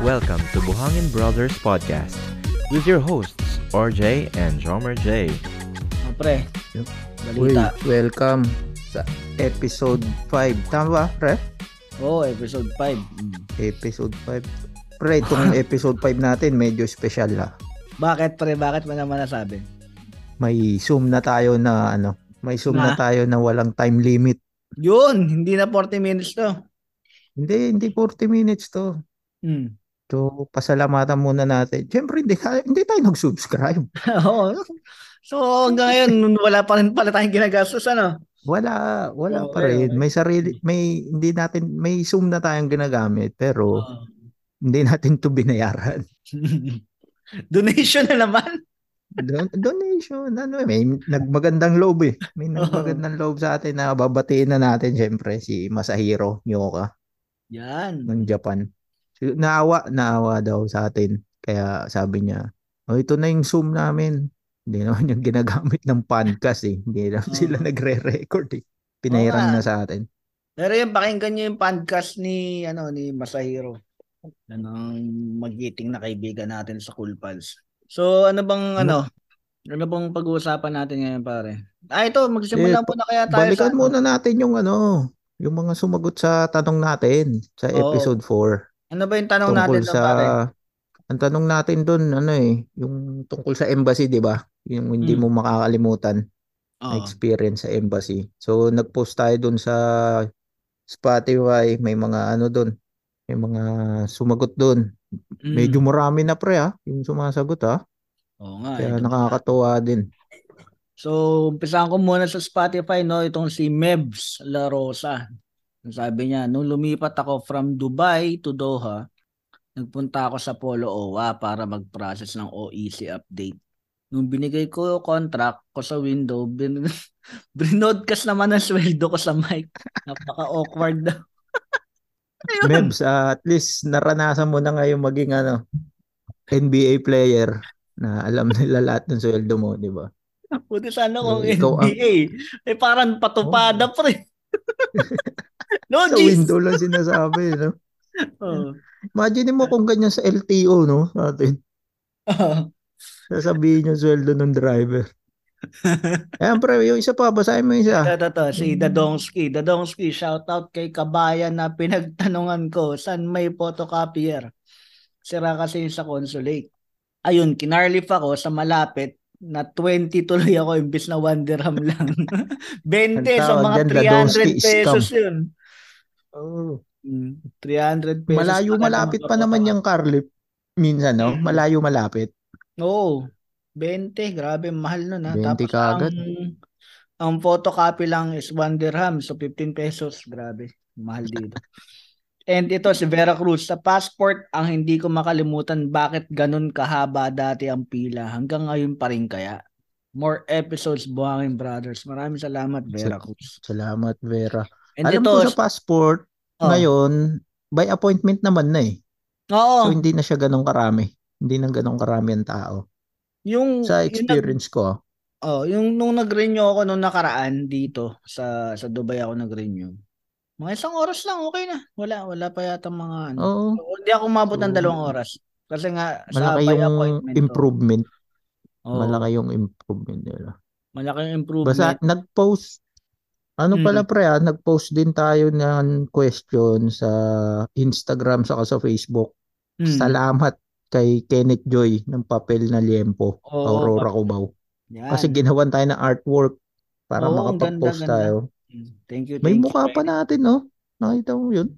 Welcome to Buhangin Brothers Podcast with your hosts, RJ and Jomer J. Pre, Uy, balita. welcome sa episode 5. Tama ba, pre? Oo, oh, episode 5. Mm. Episode 5. Pre, itong episode 5 natin medyo special ha. Bakit, pre? Bakit mo naman nasabi? May Zoom na tayo na ano, may Zoom na Na? tayo na walang time limit. Yun, hindi na 40 minutes to. Hindi, hindi 40 minutes to. Hmm. So, pasalamatan muna natin. Siyempre, hindi, hindi tayo nag-subscribe. Oo. so, hanggang ngayon, wala pa rin pala tayong ginagastos, ano? Wala, wala Okay, pa rin. okay. May sarili, may, hindi natin, may Zoom na tayong ginagamit, pero Oo. hindi natin to binayaran. Donation na naman. Don- donation, ano eh, may nagmagandang loob eh. May nagmagandang loob sa atin na babatiin na natin syempre si Masahiro Nyoka Yan. ng Japan. Naawa, naawa daw sa atin. Kaya sabi niya, oh, ito na yung Zoom namin. Hindi naman yung ginagamit ng podcast eh. Hindi naman Oo. sila nagre-record eh. Pinairan nga. na sa atin. Pero yung pakinggan nyo yung podcast ni, ano, ni Masahiro. Ano, magiting na kaibigan natin sa Cool Pals. So, ano bang, ano, ano bang pag-uusapan natin ngayon, pare? Ah, ito, magsimula Eh, muna kaya tayo Balikan sa, ano, muna natin yung ano, yung mga sumagot sa tanong natin sa Oo. episode 4. ano ba yung tanong tungkol natin doon, sa pare? ang tanong natin doon ano eh yung tungkol sa embassy 'di ba yung hindi Mm. mo makakalimutan na Oo. experience sa embassy so nag-post tayo doon sa Spotify may mga ano doon may mga sumagot doon Mm. medyo marami na pre ha yung sumasagot ha Oo nga. kaya ito. nakakatuwa din So, umpisahan ko muna sa Spotify, no? Itong si Mebs La Rosa. Sabi niya, nung lumipat ako from Dubai to Doha, nagpunta ako sa Polo OWA para mag-process ng OEC update. Nung binigay ko yung contract ko sa window, bin brinodcast naman ang sweldo ko sa mic. Napaka-awkward daw. Mebs ah, at least naranasan mo na ngayon maging ano NBA player na alam nila lahat ng sweldo mo di ba Buti sana kung Eh, ikaw ang- NBA. Eh parang patupada pre. no, sa window lang sinasabi no Oh. Imagine mo kung ganyan sa LTO, no? Natin. Sasabihin yung sweldo ng driver. Ayan, pre, yung isa pa, basahin mo yung isa. Ito, ito, ito, si Dadongski. Dadongski, shout out kay kabayan na pinagtanungan ko saan may photocopier. Sira kasi sa consulate. Ayun, kinarlif ako sa malapit na 20 tuloy ako imbis na 1 dirham lang. 20 Ang so mga dyan, Dadongski 300 pesos scam. yun. Oh. Mm, 300 pesos. Malayo, pa malapit pa naman yung Carlip. Minsan, no? Mm. Malayo, malapit. Oo. 20, grabe, mahal nun ha. 20 Tapos kaagad. ang, ang photocopy lang is 1 dirham, so 15 pesos. Grabe, mahal dito. And ito si Vera Cruz, sa passport ang hindi ko makalimutan bakit ganun kahaba dati ang pila. Hanggang ngayon pa rin kaya. More episodes, Buhangin Brothers. Maraming salamat, Vera Cruz. Salamat, Vera. And Alam ito, ko sa passport, oh, ngayon, by appointment naman na eh. oo, So, hindi na siya ganong karami. Hindi na ganong karami ang tao. yung, Sa yung experience ko, ah. Oh, yung nung nag-renew ako nung nakaraan dito sa sa Dubai ako nag-renew. Mga isang oras lang, okay na. Wala, wala pa yata mga ano. oo, So, hindi ako umabot ng dalawang oras. Kasi nga sa malaki by yung appointment. to. improvement. Oo, Malaki yung improvement nila. malaki yung improvement. Basta nag-post ano Mm. pala pre ah, nag-post din tayo ng question sa Instagram saka sa Facebook. Mm. Salamat kay Kenneth Joy ng papel na liempo, Oo, Aurora Cubao. Kasi ginawan tayo ng artwork para Oo, makapag-post ganda, ganda. tayo. Mm. Thank you, May thank mukha you. pa natin, no? Nakita mo yun?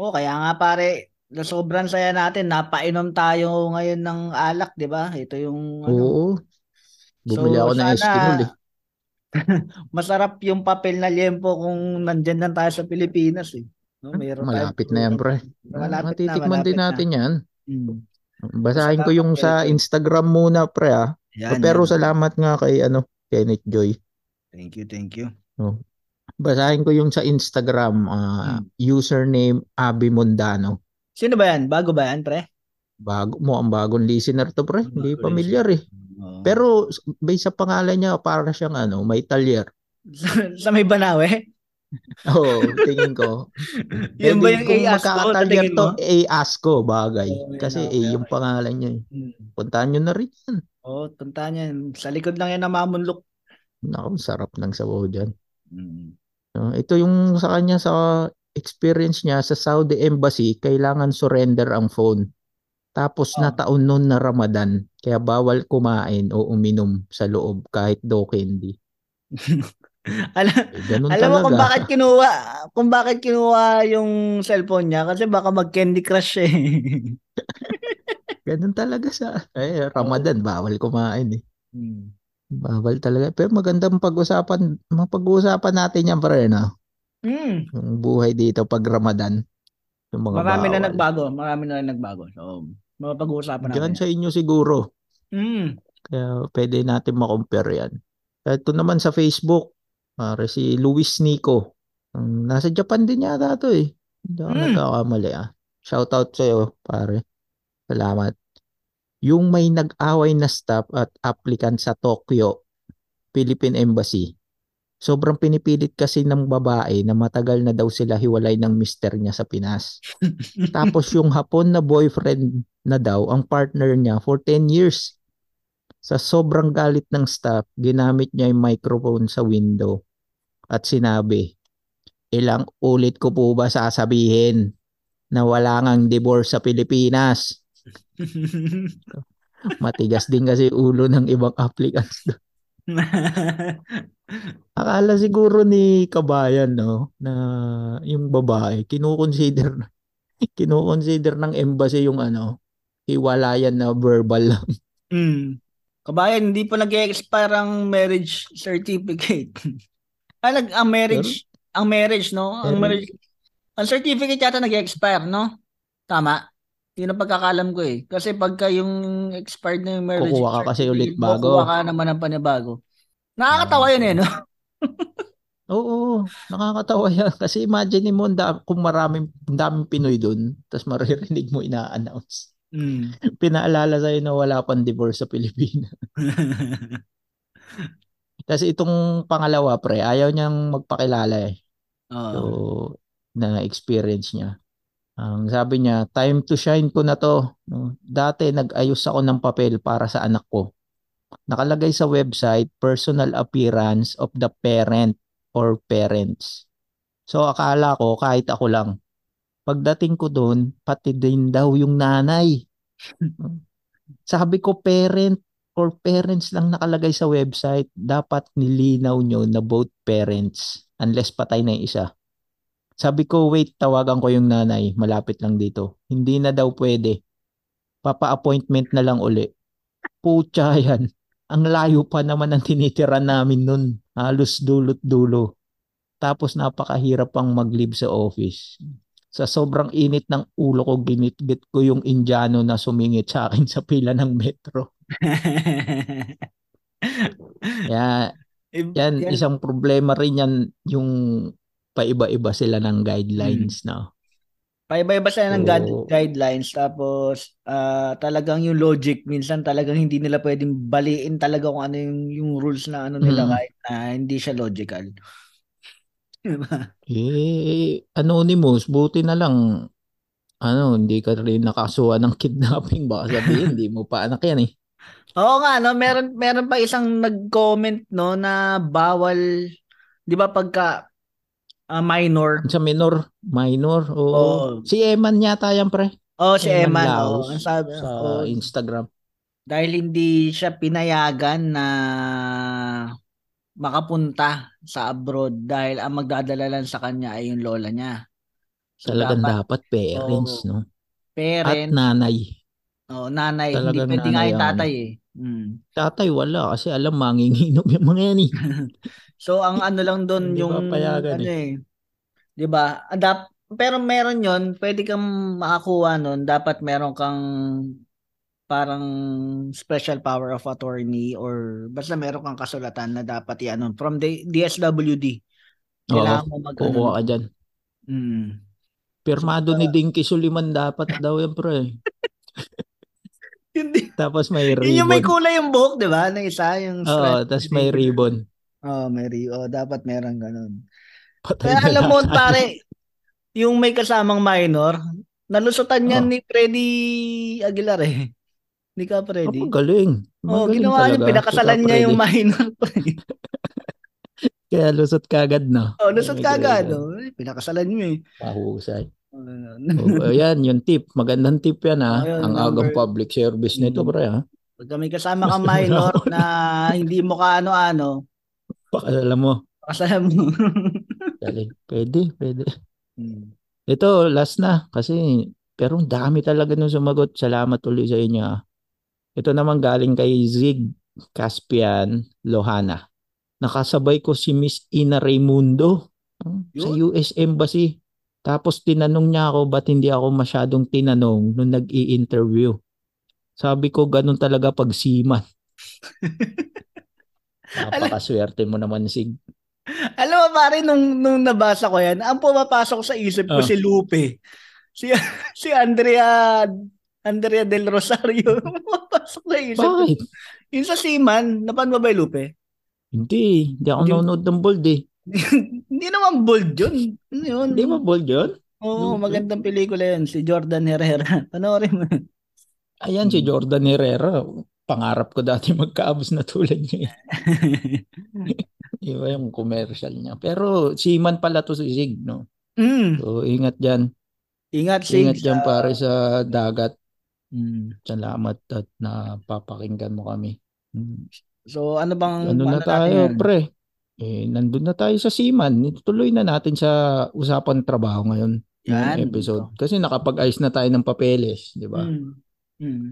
Oh, kaya nga pare, na sobrang saya natin. Napainom tayo ngayon ng alak, 'di ba? Ito yung ano. Oo. Bumili So, ako ng Eskinol eh. Masarap yung papel na liempo kung nandyan lang tayo sa Pilipinas eh. No, mayroon tayong Malapit na yan, pre. Malapit na, Matitikman din malapit na. natin yan. Mm. Basahin ko yung sa. Instagram muna, pre ah. Yan, Pero yan. salamat nga kay ano, Kenneth Joy. Thank you, thank you. Basahin ko yung sa Instagram, ah, username Abi Mondano. Sino ba yan? Bago ba yan, pre? Bago mo ang bagong listener to pre, hindi familiar eh. Pero based sa pangalan niya, para siyang ano, may talyer. sa, may Banawe? Oo, tingin ko. Yun ba yung Tatingin to? A-ASCO bagay. Yun, Kasi A yung pangalan niya. eh. Hmm. Puntahan nyo na rin yan. Oo, punta niya. Sa likod lang yan na mamunlok. Naku, sarap ng sabaw dyan. Hmm. No, ito yung sa kanya sa experience niya sa Saudi Embassy, kailangan surrender ang phone. Tapos Oh. nataon noon na Ramadan, kaya bawal kumain o uminom sa loob kahit daw candy. alam, Eh, alam mo talaga. kung bakit kinuha, kung bakit kinuha yung cellphone niya kasi baka mag Candy Crush siya eh. Ganun talaga sa eh, Ramadan, bawal kumain eh. Hmm. Bawal talaga. Pero magandang pag-usapan, mapag-uusapan natin yan pare no? Hmm. Yung buhay dito pag Ramadan. Yung mga Marami na bawal. nagbago, marami na nagbago. So, mapag-uusapan Diyan natin. sa inyo siguro. Hmm. Kaya pwede natin makompare yan. Ito naman sa Facebook, pare si Luis Nico. Nasa Japan din yata to eh. Hindi ako Mm. nagkakamali ah. Shoutout sa'yo, pare. Salamat. Yung may nag-away na staff at applicant sa Tokyo, Philippine Embassy. Sobrang pinipilit kasi ng babae na matagal na daw sila hiwalay ng mister niya sa Pinas. Tapos yung hapon na boyfriend na daw ang partner niya for 10 years. Sa sobrang galit ng staff, ginamit niya yung microphone sa window at sinabi, ilang ulit ko po ba sasabihin na wala ngang divorce sa Pilipinas? Matigas din kasi ulo ng ibang applicants. Akala siguro ni Kabayan no na yung babae kinukonsider kinukonsider ng embassy yung ano hiwalayan na verbal lang. Hmm. Kabayan, hindi pa nag-expire ang marriage certificate. ah, nag, ang marriage, ang marriage, no? Ang Pero- marriage, ang certificate yata nag-expire, no? Tama? Yun ang pagkakalam ko eh. Kasi pagka yung expired na yung marriage Kukuha ka kasi ulit bago. Kukuha ka naman ng panibago. Nakakatawa yun eh, no? Oo, nakakatawa yan. Kasi imagine mo kung maraming daming Pinoy doon, tapos maririnig mo ina-announce. Hmm. Pinaalala sa'yo na wala pang divorce sa Pilipinas. Kasi itong pangalawa, pre, ayaw niyang magpakilala eh. Oo. So, na experience niya. Ang sabi niya, time to shine ko na to. Dati nag-ayos ako ng papel para sa anak ko. Nakalagay sa website, personal appearance of the parent or parents. So akala ko kahit ako lang. Pagdating ko doon, pati din daw yung nanay. Sabi ko parent or parents lang nakalagay sa website. Dapat nilinaw nyo na both parents unless patay na yung isa. Sabi ko, wait, tawagan ko yung nanay. Malapit lang dito. Hindi na daw pwede. Papa-appointment na lang uli. Pucha yan. Ang layo pa naman ang tinitira namin nun. Halos dulot-dulo. Tapos napakahirap pang mag-leave sa office. Sa sobrang init ng ulo ko, ginitgit ko yung Indiano na sumingit sa akin sa pila ng metro. Eh, yan, yan. isang problema rin yan yung paiba-iba sila ng guidelines na. Paiba-iba sila ng guide- So- guidelines tapos ah, talagang yung logic minsan talagang hindi nila pwedeng baliin talaga kung ano yung, yung rules na ano nila Mm. kahit na hindi siya logical. Diba? Eh, anonymous, buti na lang, ano, hindi ka rin nakasuha ng kidnapping. Baka sabihin, hindi mo pa anak yan eh. Oo nga no, meron meron pa isang nag-comment no na bawal 'di ba pagka ah, minor. Sa minor, minor, oo. Oo. Si Eman yata yan, pre. Oh, si Eman Eman, Laos oh, ang sabi, sa oh, Instagram. dahil hindi siya pinayagan na makapunta sa abroad dahil ang magdadala lang sa kanya ay yung lola niya. So Talagang dapat dapat parents, Oo. no? At parent, nanay. oh, nanay, hindi Talagang pwede nga yung tatay eh. Mm. Tatay, wala. Kasi alam, manginginom yung mga yan eh. So ang ano lang doon yung papayagan ano eh. 'Di ba? Adap pero meron 'yon, pwede kang makakuha nun, dapat meron kang parang special power of attorney or basta meron kang kasulatan na dapat i-ano from the DSWD. Kailangan mo mag. Kukuha ka dyan. Mm. Pirmado ni Dinky Suliman dapat daw yan, pre. Hindi. Tapos may Yun yung may ribbon. kulay yung buhok, 'di ba? Na isa yung Oo, tapos may ribbon. Oh, may ri- oh, dapat meron ganun. Patay Kaya alam mo, pare, yung may kasamang minor, nalusutan yan Oh. ni Freddy Aguilar eh. Ni ka Oh, Freddy. magaling. Oh, ginawa niya, pinakasalan niya yung minor. Kaya lusot kagad na. oh, lusot kagad. grabe. Oh. Eh, Pinakasalan niyo eh. Mahusay. Oh, Oh, ayan, yung tip. Magandang tip yan ha. Oh, yun, Ang agang number- public service nito, Mm. pre ha. Pagka may kasama kang minor na hindi mo kaano-ano, Pakilala mo. kasalan mo. Dali. Pwede, pwede. Hmm. Ito, last na. Kasi, pero ang dami talaga nung sumagot. Salamat ulit sa inyo. ah. Ito naman galing kay Zig Caspian Lohana. Nakasabay ko si Miss Ina Raimundo ah, sa US Embassy. Tapos tinanong niya ako ba't hindi ako masyadong tinanong nung nag-i-interview. Sabi ko ganun talaga pag seaman. Napakaswerte mo naman Sig. Alam mo pare, nung, nung nabasa ko yan, ang pumapasok sa isip ko Ah. si Lupe. Si, si Andrea Andrea Del Rosario. pumapasok sa isip ko. Bakit? Yung sa Seaman, napan mo ba yung Lupe? Hindi. Hindi ako Hindi- nanonood ng bold eh. Hindi naman bold yun. Ano yun? Hindi ba bold yun? Oo, Lupe? magandang pelikula yun. Si Jordan Herrera. Panoorin mo. yun. Ayan si. Jordan Herrera. Pangarap ko dati magkaabos na tulad niya. Iba yung commercial niya. Pero seaman pala to si Zig, no? mm. So ingat dyan. Ingat, Sig. Ingat dyan sa- pare sa dagat. Mm. Salamat at napapakinggan mo kami. Hmm. So, ano bang... Ano na tayo, pre? Eh, nandun na tayo sa seaman. Ituloy na natin sa usapan trabaho ngayon. Yan. Yung episode. Kasi nakapag-ayos na tayo ng papeles, di ba? Mm. Mm.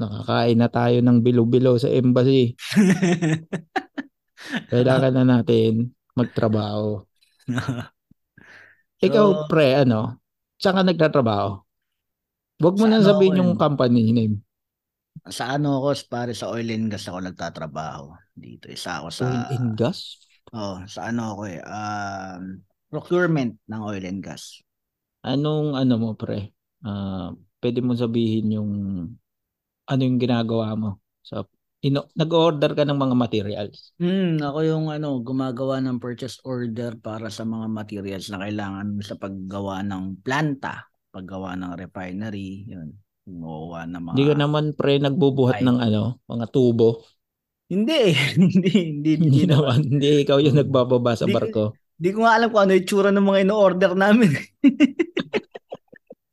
Nakakain na tayo ng bilo-bilo sa embassy. Kailangan na natin magtrabaho. Ikaw, So- pre, ano? Saan ka nagtatrabaho? Huwag mo Sa na ano sabihin ako yung eh? company name. sa ano ako, pare sa oil and gas ako nagtatrabaho. Dito, isa ako sa... Oil and gas? Oh, sa ano ako eh. Um, procurement ng oil and gas. Anong ano mo, pre? Ah, pwede mo sabihin yung ano yung ginagawa mo? So, ino, nag-order ka ng mga materials. Hmm, ako yung ano, gumagawa ng purchase order para sa mga materials na kailangan sa paggawa ng planta, paggawa ng refinery, yun. Gumawa ng mga... Hindi ka naman, pre, nagbubuhat Ay. ng ano, mga tubo. Hindi hindi, hindi, hindi, Hindi naman. Hindi ikaw yung Hmm. nagbababa sa barko. Hindi ko nga alam kung ano yung tsura ng mga ino-order namin.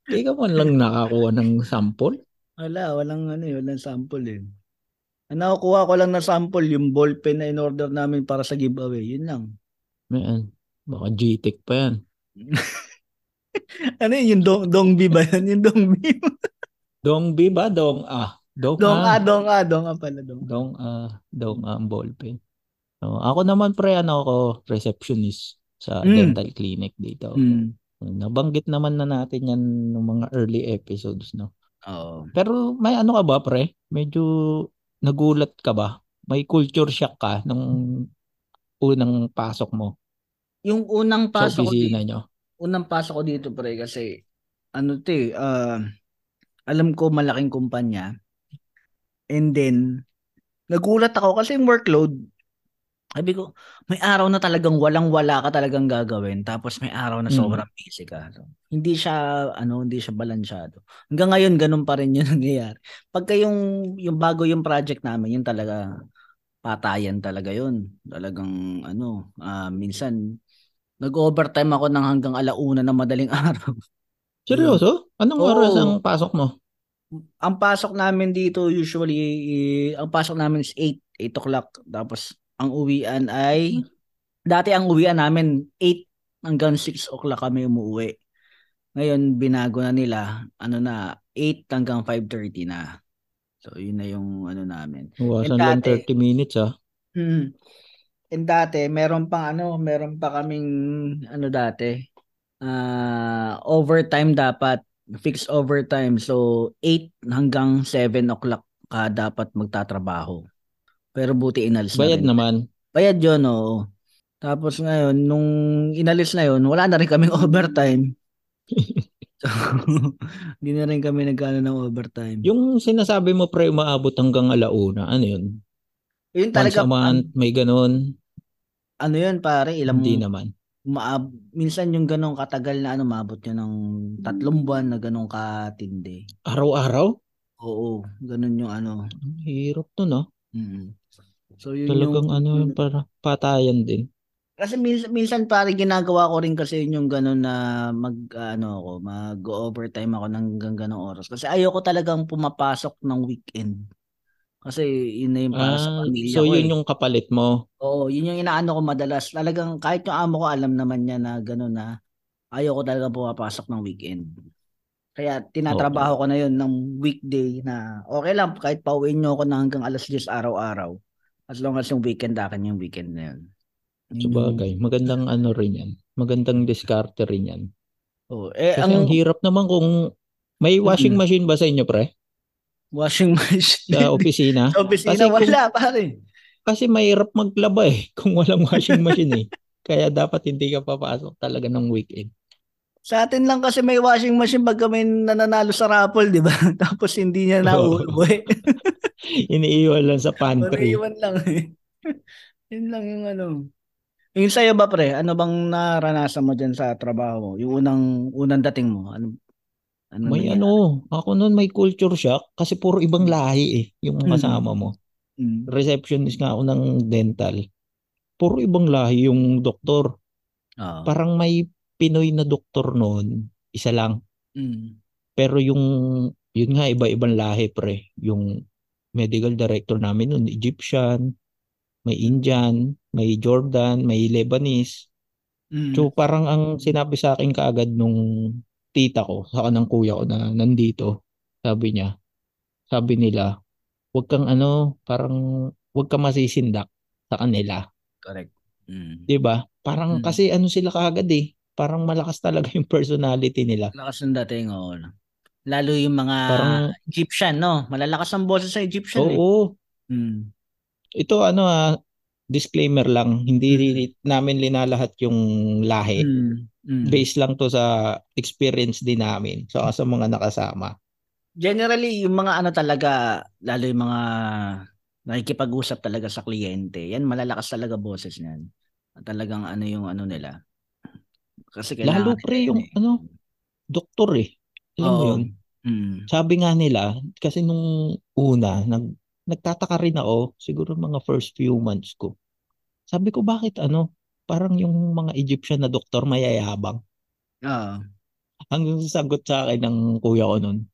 Hindi ka man lang nakakuha ng sample. Wala, walang ano eh, walang sample eh. Ang nakukuha ko lang na sample, yung ballpen na in-order namin para sa giveaway. Yun lang. Man, baka GTEC pa yan. Ano yun, yung dong, dongbi ba yan? Yung dongbi. Dong B ba? Dong A. Dong, dong A. ah, dong ah, dong ah pala, dong. Dong A. Dong A ang ballpen. So, ako naman pre, ano ako, receptionist sa Mm. dental clinic dito. Hmm. Nabanggit naman na natin yan ng mga early episodes, no? Oo. Pero may ano ka ba, pre? Medyo nagulat ka ba? May culture shock ka nung unang pasok mo Yung unang pasok ko dito, nyo? unang pasok ko dito pre kasi ano 'to eh, ah, alam ko malaking kumpanya. And then nagulat ako kasi yung workload sabi ko, may araw na talagang walang-wala ka talagang gagawin tapos may araw na Mm. sobrang busy ka. So, hindi siya ano, hindi siya balansyado. Hanggang ngayon ganun pa rin 'yung nangyayari. Pagka yung yung bago yung project namin, yun talaga patayan talaga yun. Talagang ano, ah, minsan nag-overtime ako ng hanggang alauna ng madaling araw. Seryoso? Anong Oo. oras ang pasok mo? ang pasok namin dito usually, eh, ang pasok namin is 8, 8 o'clock. Tapos ang uwian ay, dati ang uwian namin 8 hanggang 6 o'clock kami umuwi. Ngayon binago na nila, ano na, 8 hanggang 5.30 na. So yun na yung ano namin. Iwasan Eh, lang dati- 30 minutes ah. Hmm. And dati, meron pang ano, meron pa kaming ano dati, ah overtime dapat, fixed overtime. So 8 hanggang 7 o'clock ka dapat magtatrabaho. Pero buti inalis na Bayad rin. naman. Bayad yun, oo. Tapos ngayon, nung inalis na yun, wala na rin kaming overtime. So, hindi na rin kami nagkano ng overtime. Yung sinasabi mo pre umaabot hanggang alauna, ano yun? Yun Once talaga, a month, may ganun. ano yun pare, ilang, Hindi naman. Umaab, minsan yung ganong katagal na ano, maabot yun ng tatlong buwan na ganong katindi. Araw-araw? Oo, ganun yung ano. Ang hirap to, no? Mm. So yun Talagang yung, ano, yun- para patayan din. kasi minsan, minsan pare ginagawa ko rin kasi yun yung ganun na mag ano ako, mag-overtime ako ng hanggang ganong oras. Kasi ayoko talagang pumapasok ng weekend. Kasi yun na yung para sa Ah, pamilya so ko yun eh. yung kapalit mo. Oo, yun yung inaano ko madalas. Talagang kahit yung amo ko alam naman niya na gano'n na ayoko talaga pumapasok ng weekend. Kaya tinatrabaho ko na yun ng weekday na okay lang kahit pauwiin nyo ako na hanggang alas 10 araw-araw. As long as yung weekend akin yung weekend na yun. Sabagay, magandang ano rin yan. Magandang diskarte rin yan. Oo. Eh, Kasi ang ang hirap naman kung may washing Mm. machine ba sa inyo, pre? washing machine. Sa opisina? Sa opisina, Kasi kung- wala pare. Kasi mahirap maglaba eh kung walang washing machine eh. Kaya dapat hindi ka papasok talaga ng weekend. Sa atin lang kasi may washing machine pag kami nananalo sa raffle, di ba? Tapos hindi niya nauuwi. Iniiwan lang sa pantry. Mariiwan lang eh. Yun lang yung ano. Yung sa'yo ba pre, ano bang naranasan mo dyan sa trabaho? Yung unang unang dating mo? Ano, ano May nangyari? ano, ako noon may culture shock kasi puro ibang lahi eh yung Mm. kasama mo. Mm. Receptionist nga ako ng dental. Puro ibang lahi yung doktor. Oo. Parang may Pinoy na doktor noon, isa lang. Mm. Pero yung, yun nga, iba-ibang lahi pre. Yung medical director namin noon, Egyptian, may Indian, may Jordan, may Lebanese. Mm. So parang ang sinabi sa akin kaagad nung tita ko, saka ng kuya ko na nandito, sabi niya, sabi nila, wag kang ano, parang wag kang masisindak sa kanila. Correct. Mm. 'Di ba? Parang Mm. kasi ano sila kaagad eh. Parang malakas talaga yung personality nila. Lakas ng dating, oo. Lalo yung mga Parang- Egyptian, no? Malalakas ang boses sa Egyptian eh. Oo. Mm. Ito ano ah, disclaimer lang, hindi namin linalahat yung lahi. Mm. Mm. Based lang to sa experience din namin. So sa mga nakasama. Generally, yung mga ano talaga, lalo yung mga nakikipag-usap talaga sa kliyente, yan malalakas talaga boses niyan. Talagang ano yung ano nila. Kasi kailangan Lalo pre yun yung eh. ano, doktor eh. Alam mo Oo. yun? Mm. Sabi nga nila, kasi nung una, nag, nagtataka rin ako, siguro mga first few months ko. Sabi ko, bakit ano, parang yung mga Egyptian na doktor mayayabang. Oo. Ang sagot sa akin ng kuya ko nun,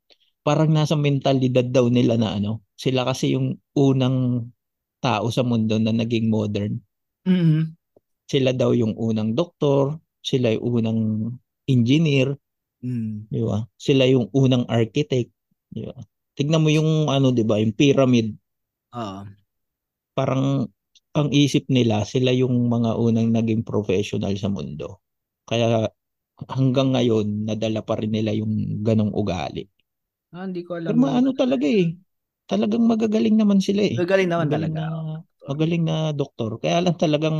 parang nasa mentalidad daw nila na ano, sila kasi yung unang tao sa mundo na naging modern. Mm. Sila daw yung unang doktor, sila yung unang engineer, Mm. di ba? Sila yung unang architect, di ba? Tignan mo yung ano, di ba, yung pyramid, Oo. parang ang isip nila, sila yung mga unang naging professional sa mundo. Kaya hanggang ngayon, nadala pa rin nila yung ganong ugali. Ah, hindi ko alam. Pero ano talaga eh, talagang magagaling naman sila eh. Magaling naman Magaling talaga. na, magaling na doktor. Kaya lang talagang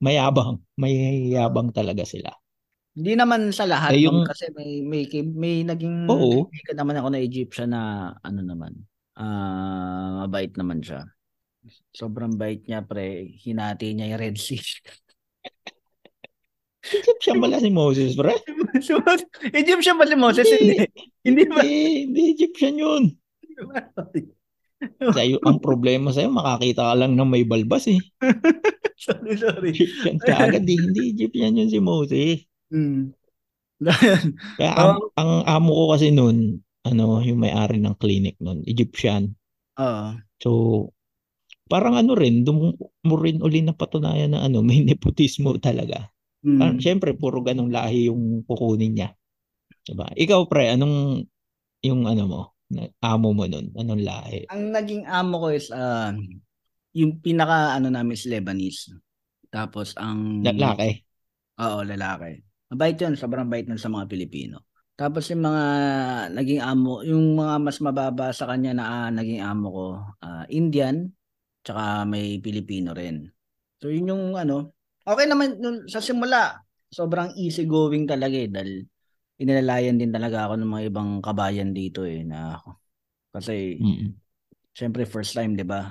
mayabang, may yabang talaga sila. Hindi naman sa lahat Eh, yung... kasi may may may naging Oo. kaibigan naman ako na Egyptian na ano naman. Ah, mabait naman siya. Sobrang bait niya pre, hinati niya yung Red Sea. Egyptian pala si Moses, pre. Egyptian ba si Moses? Hindi. Hindi ba? Hindi, hindi Egyptian yun. Sa'yo, ang problema sa'yo, makakita ka lang ng may balbas eh. sorry, sorry. Egyptian ka agad eh. Hindi Egyptian yun si Moses. Hmm. Kaya ang, ang amo ko kasi noon, ano, yung may-ari ng clinic noon, Egyptian. Oo. So, parang ano rin, doon mo rin uli napatunayan na ano, may nepotismo talaga. Hmm. Parang, syempre, puro ganong lahi yung kukunin niya. Diba? Ikaw, pre, anong yung ano mo, amo mo nun? Anong lahi? Ang naging amo ko is ah, yung pinaka ano namin is Lebanese. Tapos ang Lalaki? Oo, lalaki. Mabait yun, sobrang bait nun sa mga Pilipino. Tapos yung mga naging amo, yung mga mas mababa sa kanya na ah, naging amo ko, ah, Indian, tsaka may Pilipino rin. So yun yung ano, okay naman nung, sa simula, sobrang easy going talaga eh, dahil inilalayan din talaga ako ng mga ibang kabayan dito eh, na kasi Mm. Siyempre first time, 'di ba?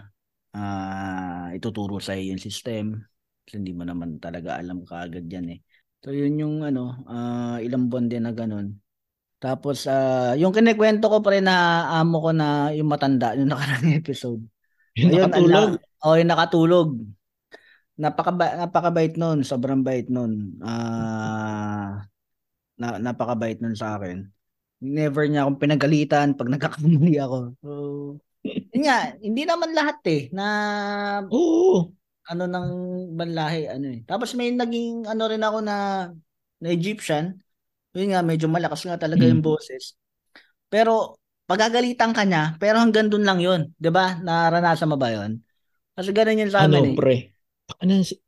Ah, ituturo sa yung system. Kasi hindi mo naman talaga alam kaagad yan eh. So yun yung ano, ah, ilang buwan din na ganun. Tapos ah, yung kinikwento ko pa rin na amo ko na yung matanda, yung nakarang episode. Yung Ayun, nakatulog. ala- oh, yung nakatulog. Napaka napakabait noon, sobrang bait noon. Ah, na, napakabait noon sa akin. Never niya akong pinagalitan pag nagkakamali ako. So, yun nga, hindi naman lahat eh na Oo. ano ng banlahi ano eh. Tapos may naging ano rin ako na na Egyptian. Yun nga medyo malakas nga talaga yung Mm. boses. Pero pagagalitan ka niya, pero hanggang dun lang yun, ba? Naranasan mo ba 'yon? Kasi ganun yun sa Ano, amin eh. pre? Ano, si-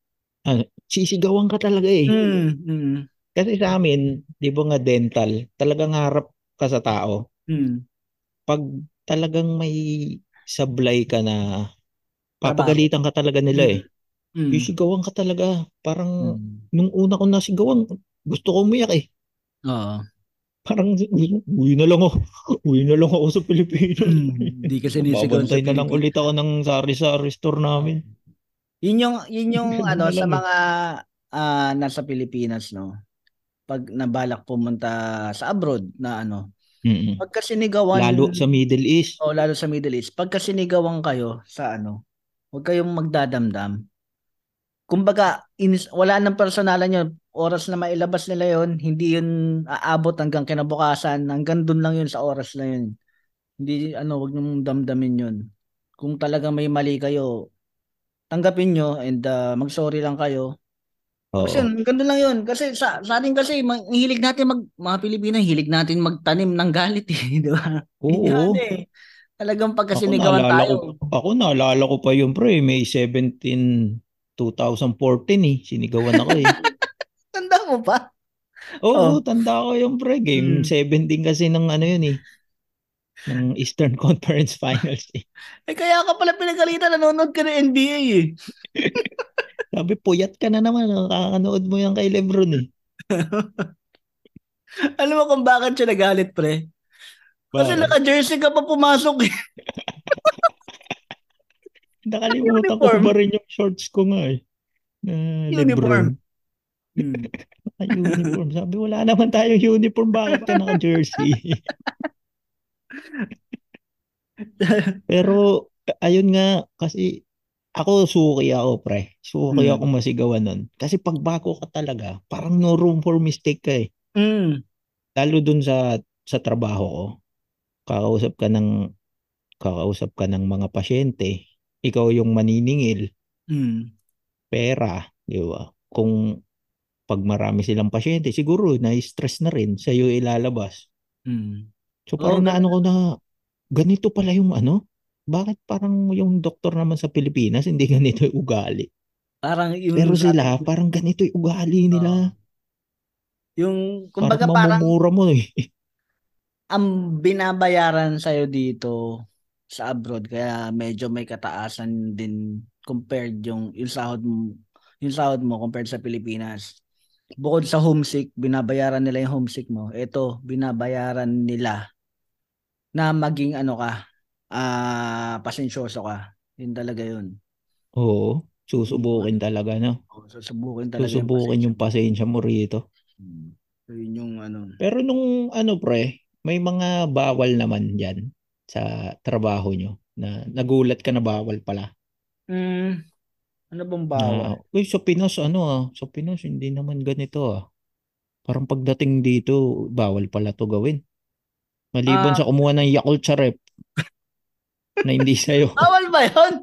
ano, sisigawan ka talaga eh. Mm, mm, Kasi sa amin, di ba nga dental, talagang harap ka sa tao. mm. Pag talagang may sablay ka na, papagalitan ka talaga nila eh. Mm. Sisigawan ka talaga. Parang Mm. nung una ko nasigawan, gusto ko umiyak eh. Oo. Parang uwi na lang ako. Uwi na lang ako sa Pilipinas. Mm, Hindi kasi sinisigaw sa Babantay na lang Pilipinas. ulit ako ng sari-sari store namin. Yun yung yun yung ano sa eh. mga ah, nasa Pilipinas no. Pag nabalak pumunta sa abroad na ano, Mm-mm. pagka sinigawan Lalo sa Middle East. o lalo sa Middle East, pagka sinigawan kayo sa ano, huwag kayong magdadamdam. Kumbaga, inis, wala nang personalan yun. Oras na mailabas nila yon hindi yun aabot hanggang kinabukasan. Hanggang dun lang yun sa oras na yun. Hindi, ano, huwag nyo damdamin yun. Kung talagang may mali kayo, tanggapin nyo and uh, mag-sorry lang kayo. Kasi Oo. yun, ganun lang yun. Kasi sa, sa atin kasi, ma- hilig natin mag, mga Pilipino, hilig natin magtanim ng galit eh. Di ba? Oo. ano eh. Talagang pagkasinigawan naalala tayo. ko, ako naalala ko pa yun pre, May 17, 2014 eh. Sinigawan ako eh. Tanda mo pa? Oo, Oh. tanda ko yung pre. Game Hmm. 7 din kasi ng ano yun eh. Ng Eastern Conference Finals eh. Eh kaya ka pala pinagalitan, nanonood ka ng NBA eh. Sabi, puyat ka na naman. Nakakanood mo yan kay Lebron eh. Alam mo kung bakit siya nagalit, pre? Kasi Bakit? naka-jersey ka pa pumasok eh. Nakalimutan ko Uniform. ba rin yung shorts ko nga eh. Na Uniform. Lebron. Hmm. Naka-uniform. Sabi, wala naman tayong uniform. Bakit ka naka-jersey? Pero, ayun nga, kasi ako suki ako, pre. Suki Hmm. ako masigawan nun. Kasi pag bago ka talaga, parang no room for mistake ka eh. Mm. Lalo dun sa sa trabaho ko. Kakausap ka ng kakausap ka ng mga pasyente. Ikaw yung maniningil, Mm. pera, di ba? Kung pag marami silang pasyente, siguro na-stress na rin sa iyo ilalabas. Mm. So parang ganun. naano ko na ganito pala yung ano? Bakit parang yung doktor naman sa Pilipinas hindi ganito yung ugali? Parang yung Pero sila parang ganito yung ugali nila. yung Parang kumbaga parang mamumura mo eh. ang binabayaran sa'yo dito sa abroad kaya medyo may kataasan din compared yung yung sahod mo yung sahod mo compared sa Pilipinas. Bukod sa homesick, binabayaran nila yung homesick mo. Ito, binabayaran nila na maging ano ka, ah pasensyoso ka. Yun talaga yun. Oo, susubukin talaga no. Oh, susubukin talaga Susubukin yung pasensya pasensya mo rito. Hmm. So, yun yung ano. Pero nung ano pre, may mga bawal naman diyan sa trabaho nyo na nagulat ka na bawal pala. Mm, ano bang bawal? uy, sa Pinas ano ah, sa Pinas hindi naman ganito ah. Parang pagdating dito, bawal pala to gawin. Maliban Ah. sa kumuha ng Yakult sa rep na hindi sa'yo. Bawal ba yun?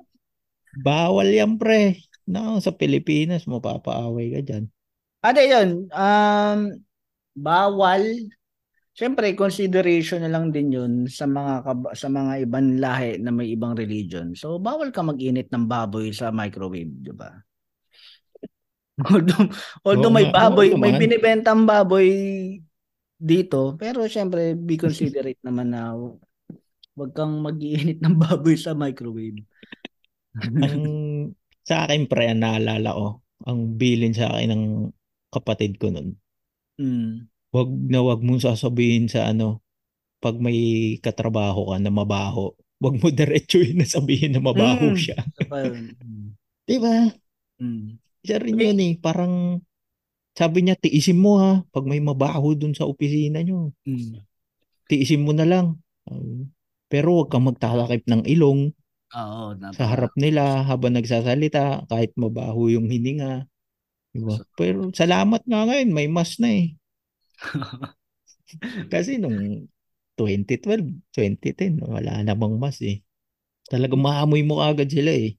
Bawal yan pre. Na sa Pilipinas, mapapaaway ka dyan. Ano yun? Um, bawal. Siyempre, consideration na lang din yun sa mga kab- sa mga ibang lahi na may ibang religion. So, bawal ka mag-init ng baboy sa microwave, di ba? Although, although may baboy, may binibentang baboy dito, pero siyempre, be considerate naman na wag kang mag-iinit ng baboy sa microwave. Ang sa akin pre, ang naalala ko, ang bilin sa akin ng kapatid ko nun. Mm. Wag na wag mong sasabihin sa ano, pag may katrabaho ka na mabaho, wag mo diretso yun na sabihin na mabaho Mm. siya. Isa pa yun. Mm. Di ba? Mm. Isa rin yun eh. Parang sabi niya, tiisin mo ha. Pag may mabaho dun sa opisina nyo, Mm. tiisin mo na lang. Um, pero huwag kang magtatakip ng ilong Oo, napaka- sa harap nila habang nagsasalita kahit mabaho yung hininga. Diba? Pero salamat nga ngayon, may mask na eh. Kasi nung 2012, 2010, wala namang mask eh. Talagang maamoy mo agad sila eh.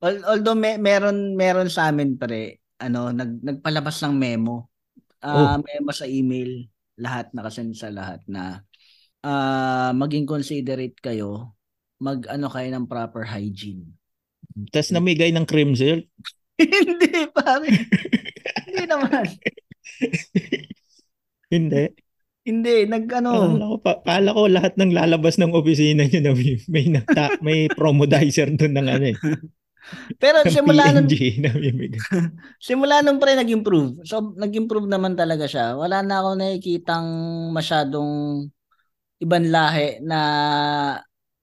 Al- Although may, meron meron sa amin pre, ano, nag nagpalabas ng memo. Ah, memo sa email, lahat nakasend sa lahat na ah maging considerate kayo, mag ano kayo ng proper hygiene. Tapos namigay ng cream silk. Hindi pare. Hindi naman. Hindi. Hindi, nag ano, Akala ko, pa, akala ko lahat ng lalabas ng opisina nyo na may, may, nagta, may promodizer doon ng ano eh. pero simula nung simula nung pre nag-improve. So nag-improve naman talaga siya. Wala na ako nakikitang masyadong ibang lahi na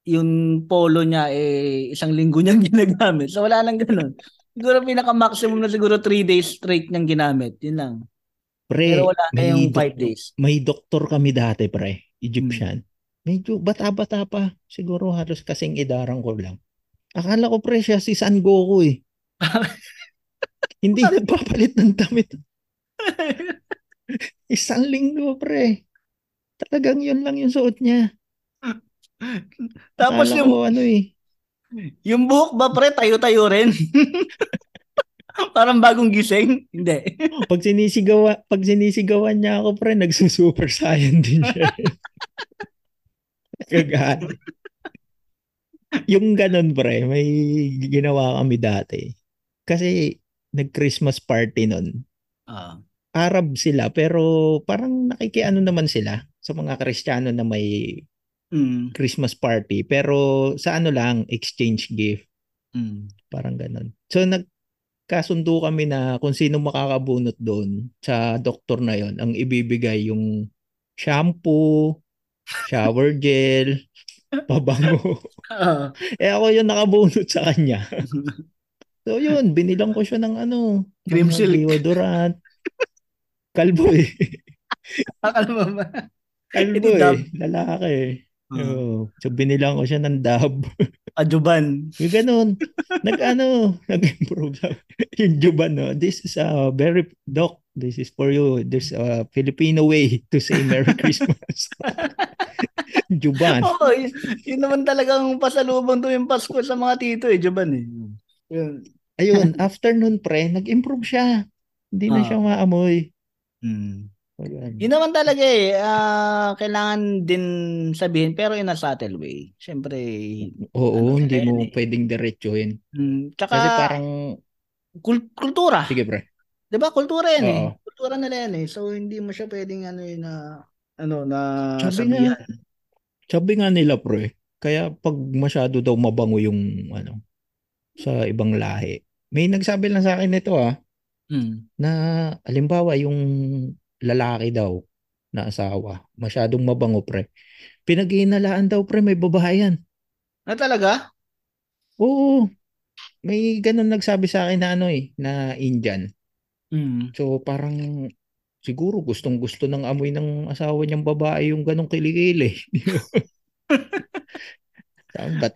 yung polo niya eh isang linggo niyang ginagamit. So wala nang ganun. Siguro pinaka-maximum na siguro 3 days straight niyang ginamit. Yun lang. Pre, Pero wala na yung 5 doktor, days. may doktor kami dati pre, Egyptian. Medyo bata-bata pa. Siguro halos kasing idarang ko lang. Akala ko pre siya si San Goku eh. Hindi nagpapalit ng damit. Isang linggo pre. Talagang yun lang yung suot niya. Tapos Akala yung ko ano eh. yung buhok ba pre tayo-tayo rin? Parang bagong gising? Hindi. Pag sinisigawan, pag sinisigawan niya ako pre, nagsusuper saiyan din siya. Kagano. yung ganun pre, may ginawa kami dati. Kasi nag-Christmas party nun. Ah. Arab sila pero parang nakikiano naman sila sa mga Kristiyano na may Mm. Christmas party pero sa ano lang exchange gift Mm. parang ganun. So nagkasundo kami na kung sino makakabunot doon sa doktor na yon ang ibibigay yung shampoo, shower gel, pabango. Ah. eh ako yung nakabunot sa kanya. So yun, binilang ko siya ng ano, Cream silk. deodorant. Kalbo eh. Akala mo ba? Ito dab. eh. Lalaki eh. Ah. Oo. So binilang ko siya ng dab. Ajuban. Yung ganun. Nag ano, nag-improve. yung Juban, no? This is a very, doc, this is for you. There's a Filipino way to say Merry Christmas. Juban. Oo, yun, yun naman talagang pasalubong tuwing Pasko sa mga tito eh, Juban eh. Yun. Ayun, after nun pre, nag-improve siya. Hindi na Ah. siya maamoy. Mm. Ayun. Yun naman talaga eh, ah, kailangan din sabihin pero in a subtle way. Siyempre, Oo, ano hindi mo yun eh. pwedeng diretsuhin. mm, tsaka Kasi parang, kul- kultura. sige pre. 'Di ba? Kultura 'yan eh. Oo. Kultura nila 'yan eh. So hindi mo siya pwedeng ano eh, na ano na Sabi nga, sabihan. sabi nga nila pre, kaya pag masyado daw mabango yung ano, sa ibang lahi. May nagsabi lang sa akin nito ah, Mm. na alimbawa yung lalaki daw na asawa, masyadong mabango pre. Pinaghihinalaan daw pre, may babae yan. Na talaga? Oo. May ganun nagsabi sa akin na ano eh, na Indian. Mm. So parang siguro gustong gusto ng amoy ng asawa niyang babae yung ganong kilikili. Ba't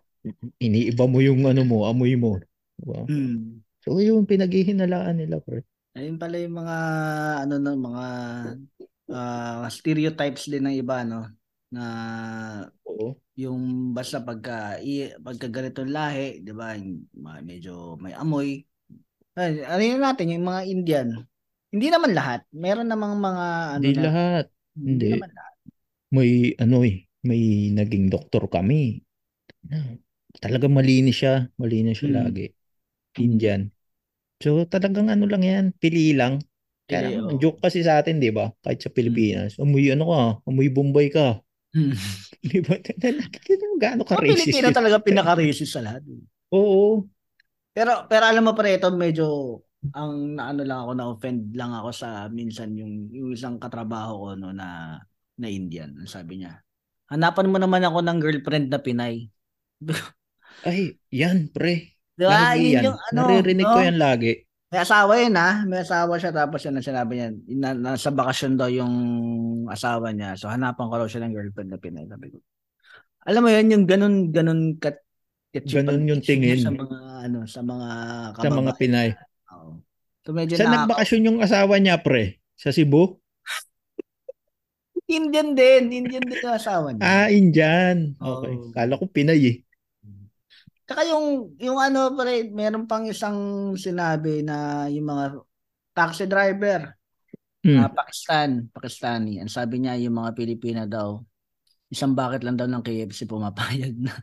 iniiba mo yung ano mo, amoy mo? Diba? Mm. So yung pinaghihinalaan nila pre. Ayun pala yung mga ano ng mga ah, stereotypes din ng iba no na Oo. yung basta pagka i, pagka ganitong lahi, 'di ba? Medyo may amoy. Ay, ano yun natin yung mga Indian. Hindi naman lahat. Meron namang mga ano Hindi na lahat. hindi Hindi. naman lahat. May ano eh, may naging doktor kami. Talaga malinis siya. Malinis siya Mm. lagi. Indian. So talagang ano lang yan, pili lang. Pili, Kaya oo. ang joke kasi sa atin, 'di ba? Kahit sa Pilipinas, amoy ano ka, amoy Bombay ka. Hmm. 'Di ba? Gaano ka Mga racist. Pilipino yun. talaga pinaka-racist sa lahat. Oo. Pero pero alam mo pa ito medyo ang naano lang ako na offend lang ako sa minsan yung yung isang katrabaho ko no na na Indian. Sabi niya, "Hanapan mo naman ako ng girlfriend na Pinay." Ay, yan, pre. Di ba? Lagi Yun yan. yung ano, Naririnig no? ko yan lagi. May asawa yun ha. May asawa siya tapos yun ang sinabi niya. Na, nasa bakasyon daw yung asawa niya. So hanapan ko raw siya ng girlfriend na Pinay. Sabi ko. Alam mo yun, yung ganun, ganun kat, Ganun yung tingin. sa mga ano sa mga Sa mga. Pinay. Oo. So medyo Sa nakaka- nagbakasyon yung asawa niya, pre? Sa Cebu? Indian din, Indian din yung asawa niya. Ah, Indian. Okay. Oo. Kala ko Pinay eh. Tsaka yung, yung ano, pare, meron pang isang sinabi na yung mga taxi driver Hmm. na Pakistan, Pakistani. Ang sabi niya, yung mga Pilipina daw, isang bucket lang daw ng KFC pumapayag na.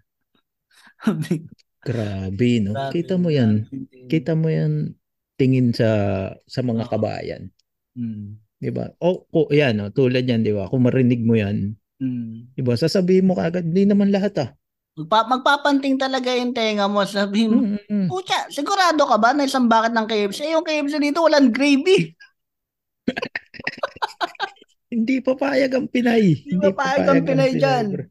Grabe, no? grabe, Kita mo yan. grabe. Kita mo yan tingin sa sa mga Oo. kabayan. Mm. 'Di ba? O, o yan, no? tulad yan, 'di ba? Kung marinig mo yan, Mm. 'di ba? Sasabihin mo kagad, hindi naman lahat ah. Magpa- magpapanting talaga yung tenga mo. Sabi mo, Mm, mm, mm. Pucha, sigurado ka ba na isang bucket ng KFC? Eh, yung KFC dito walang gravy. Hindi papayag ang Pinay. Hindi papayag ang Pinay dyan. bro.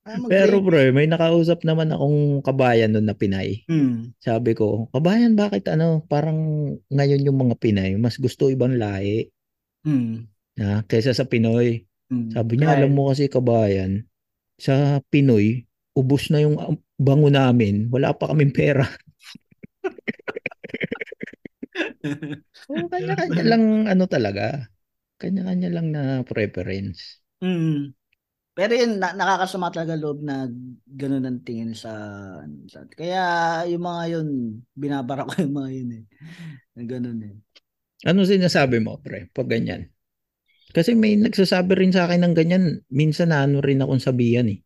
Ah, Pero bro, may nakausap naman akong kabayan nun na Pinay. Hmm. Sabi ko, kabayan, bakit ano, parang ngayon yung mga Pinay, mas gusto ibang lahi Hmm. na kaysa sa Pinoy. Hmm. Sabi niya, alam mo kasi kabayan, sa Pinoy, ubus na yung um, bango namin, wala pa kaming pera. Oo, kanya-kanya lang ano talaga. Kanya-kanya lang na preference. Hmm. Pero yun, na- nakakasama talaga loob na ganun ang tingin sa, sa... Kaya yung mga yun, binabara ko yung mga yun eh. Ganun eh. Ano sinasabi mo, pre, pag ganyan? Kasi may nagsasabi rin sa akin ng ganyan, minsan na ano rin akong sabihan eh.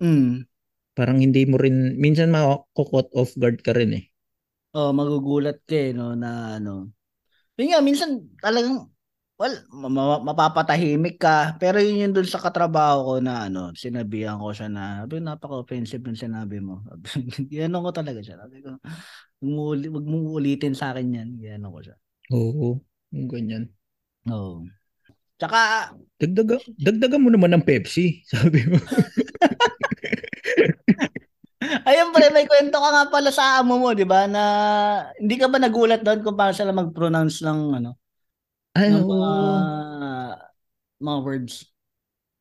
Hmm. Parang hindi mo rin, minsan makakot off guard ka rin eh. Oh, magugulat ka eh, no, na ano. Yun nga, minsan talagang, well, ma- ma- mapapatahimik ka. Pero yun yun dun sa katrabaho ko na ano, sinabihan ko siya na, sabi, napaka-offensive yung sinabi mo. Yan ko talaga siya. Sabi ko, wag mong ulitin sa akin yan. Yan ko siya. Oo, yung ganyan. Oo. Tsaka, Dagdaga, dagdagan mo naman ng Pepsi, sabi mo. ayun pre, may kwento ka nga pala sa amo mo, di ba? Na, hindi ka ba nagulat doon kung paano sila mag-pronounce ng, ano, Ay, ng oo. mga, mga words?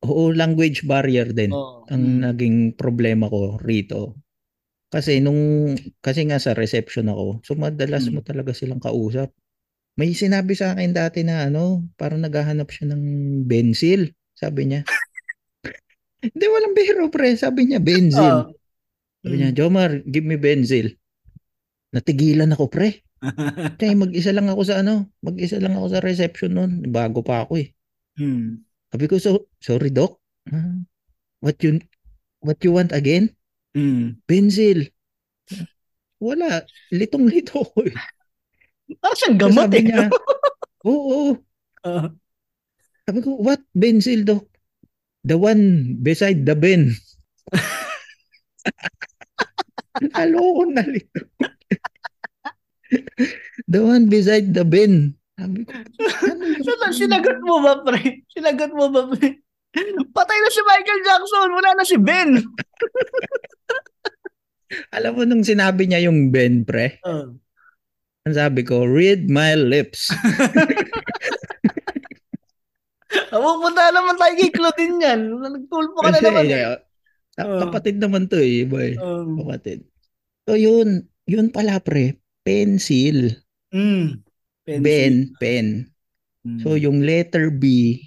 Oo, language barrier din. Oo. ang Mm. naging problema ko rito. Kasi nung kasi nga sa reception ako, so madalas Mm. mo talaga silang kausap. May sinabi sa akin dati na ano, parang naghahanap siya ng benzil, sabi niya. Hindi walang biro pre, sabi niya benzil. Oo. Sabi niya, Jomar, give me benzil. Natigilan ako pre. Kaya mag-isa lang ako sa ano, mag-isa lang ako sa reception noon. Bago pa ako eh. Hmm. Sabi ko, so, sorry doc. Ah, What you what you want again? Hmm. Benzil. Wala. Litong-lito ko eh. Parang siyang gamot eh. niya, oo. Oo. Sabi ko, what benzil, doc? The one beside the bin. Lalo ko nalito. the one beside the bin. Sabi ko, ano sinagot mo ba, pre? Sinagot mo ba, pre? Patay na si Michael Jackson. Wala na si Ben. Alam mo nung sinabi niya yung Ben, pre, Oh. ang sabi ko, read my lips. Pupunta naman tayo kay Claudine yan. Nagtulpo ka na naman. eh. Eh, Oo. kapatid naman to eh, boy. Um, Kapatid. So yun, yun pala pre, pencil. mm. Ben, pen. Mm. So yung letter B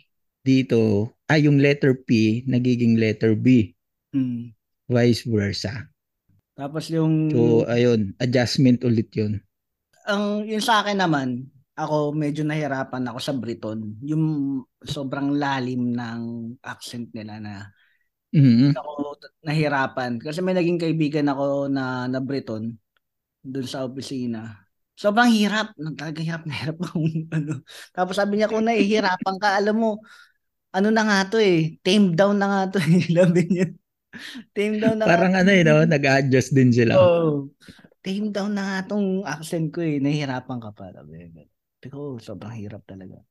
dito, ay yung letter P nagiging letter B, Mm. vice versa. Tapos yung... So ayun, adjustment ulit yun. ang yun sa akin naman, ako medyo nahirapan ako sa Briton. Yung sobrang lalim ng accent nila na Mhm. ako nahirapan. Kasi may naging kaibigan ako na, na Briton doon sa opisina. Sobrang hirap. Talagang hirap na hirap akong ano. Tapos sabi niya kung nahihirapan ka, alam mo, ano na nga to eh, tame down na nga to eh. Sabi niya. Tame down na nga Parang to. ano eh, no? nag-adjust din sila. Oo. Tame down na nga tong accent ko eh. Nahihirapan ka pa. Sabi ko, sobrang hirap talaga.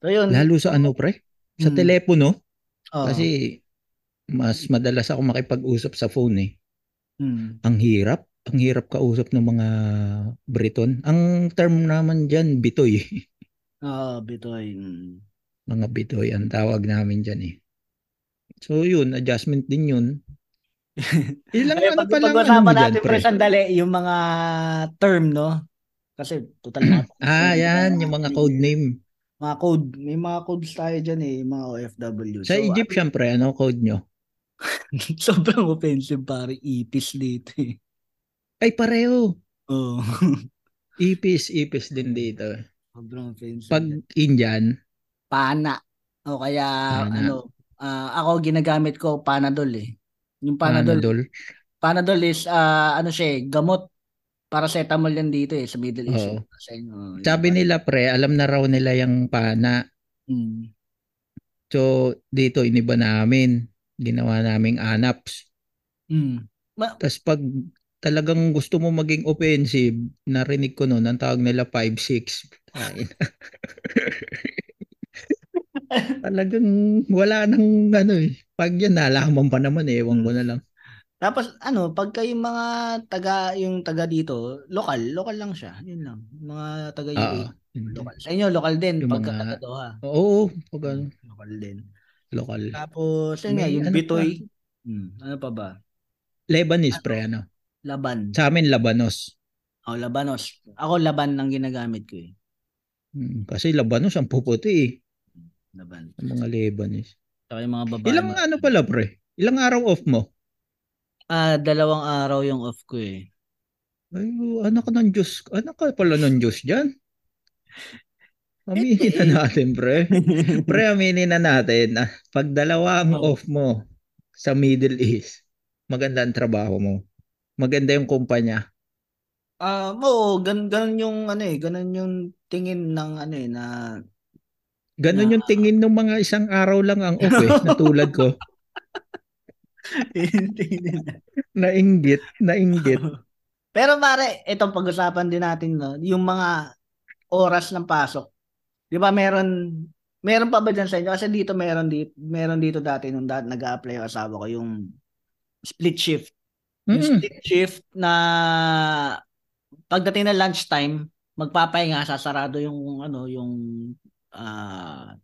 So yun. Lalo sa ano pre? Sa Mm. telepono. Oo. Kasi mas madalas ako makipag-usap sa phone eh. Mm. Ang hirap. ang hirap kausap ng mga Briton. Ang term naman dyan, bitoy. Ah, bitoy. Mm. mga bitoy ang tawag namin dyan eh. So yun, adjustment din yun. Ilang ano pag, pa lang ano pag-usapan dyan, natin, pre? sandali, yung mga term, no? Kasi, total mga... Ah, yan, yung mga code name. Mga code. May mga codes tayo dyan eh, yung mga OFW. Sa Egypt, syempre, ano code nyo? sobrang offensive, pare. Ipis dito eh. Ay, pareho. Oo. Ipis, ipis din dito. sobrang offensive. Pag Indian, pana. O kaya, Pana. ano, ah, ako ginagamit ko Panadol eh. Yung Panadol, Panadol. Panadol is, ah, ano siya eh, gamot. Paracetamol yan dito eh, sa Middle East. Oo. Kasi, oh, Sabi nila, pre, alam na raw nila yung pana. Mm. So, dito, iniba namin. Ginawa naming anaps. Mm. Ma- Tapos pag talagang gusto mo maging offensive, narinig ko noon, ang tawag nila 5-6. Ay. talagang wala nang ano eh. Pag yan, nalaman pa naman eh. Ewan ko na lang. Tapos ano, pagka yung mga taga yung taga dito, lokal, lokal lang siya. Yun lang. Mga taga. UAE, lokal. Sa inyo lokal din Yung pagka mga- taga Doha. Oo, pag ano, Lokal din. Lokal. Tapos yun nga, yung ano bitoy. Hmm, ano pa ba? Lebanese, pre, ano? Laban. Sa amin, Labanos. Oh, labanos. Ako laban ang ginagamit ko eh. Hmm, kasi Labanos ang puputi eh. Laban. Ang mga Lebanese. Saka yung mga babae. Ilang mga- ano pala, pre? Ilang araw off mo? Ah, dalawang araw yung off ko eh. Ay, anak ka ng Diyos. Anak ka pala ng Diyos dyan. Aminin na natin, pre. Pre, aminin na natin. ah, Pag dalawa ang Oh. off mo sa Middle East, maganda ang trabaho mo. Maganda yung kumpanya. Ah, oo, gan ganun yung ano eh, ganun yung tingin ng ano eh na Ganon Na- yung tingin ng mga isang araw lang ang off eh, na tulad ko. Nainggit, nainggit. Pero pare, itong pag-usapan din natin no, yung mga oras ng pasok. 'Di ba meron meron pa ba diyan sa inyo? Kasi dito meron dito meron dito dati nung dati nag-apply yung asawa ko yung split shift. Yung Mm. split shift na pagdating ng lunchtime, magpapahinga, sasarado yung ano, yung ah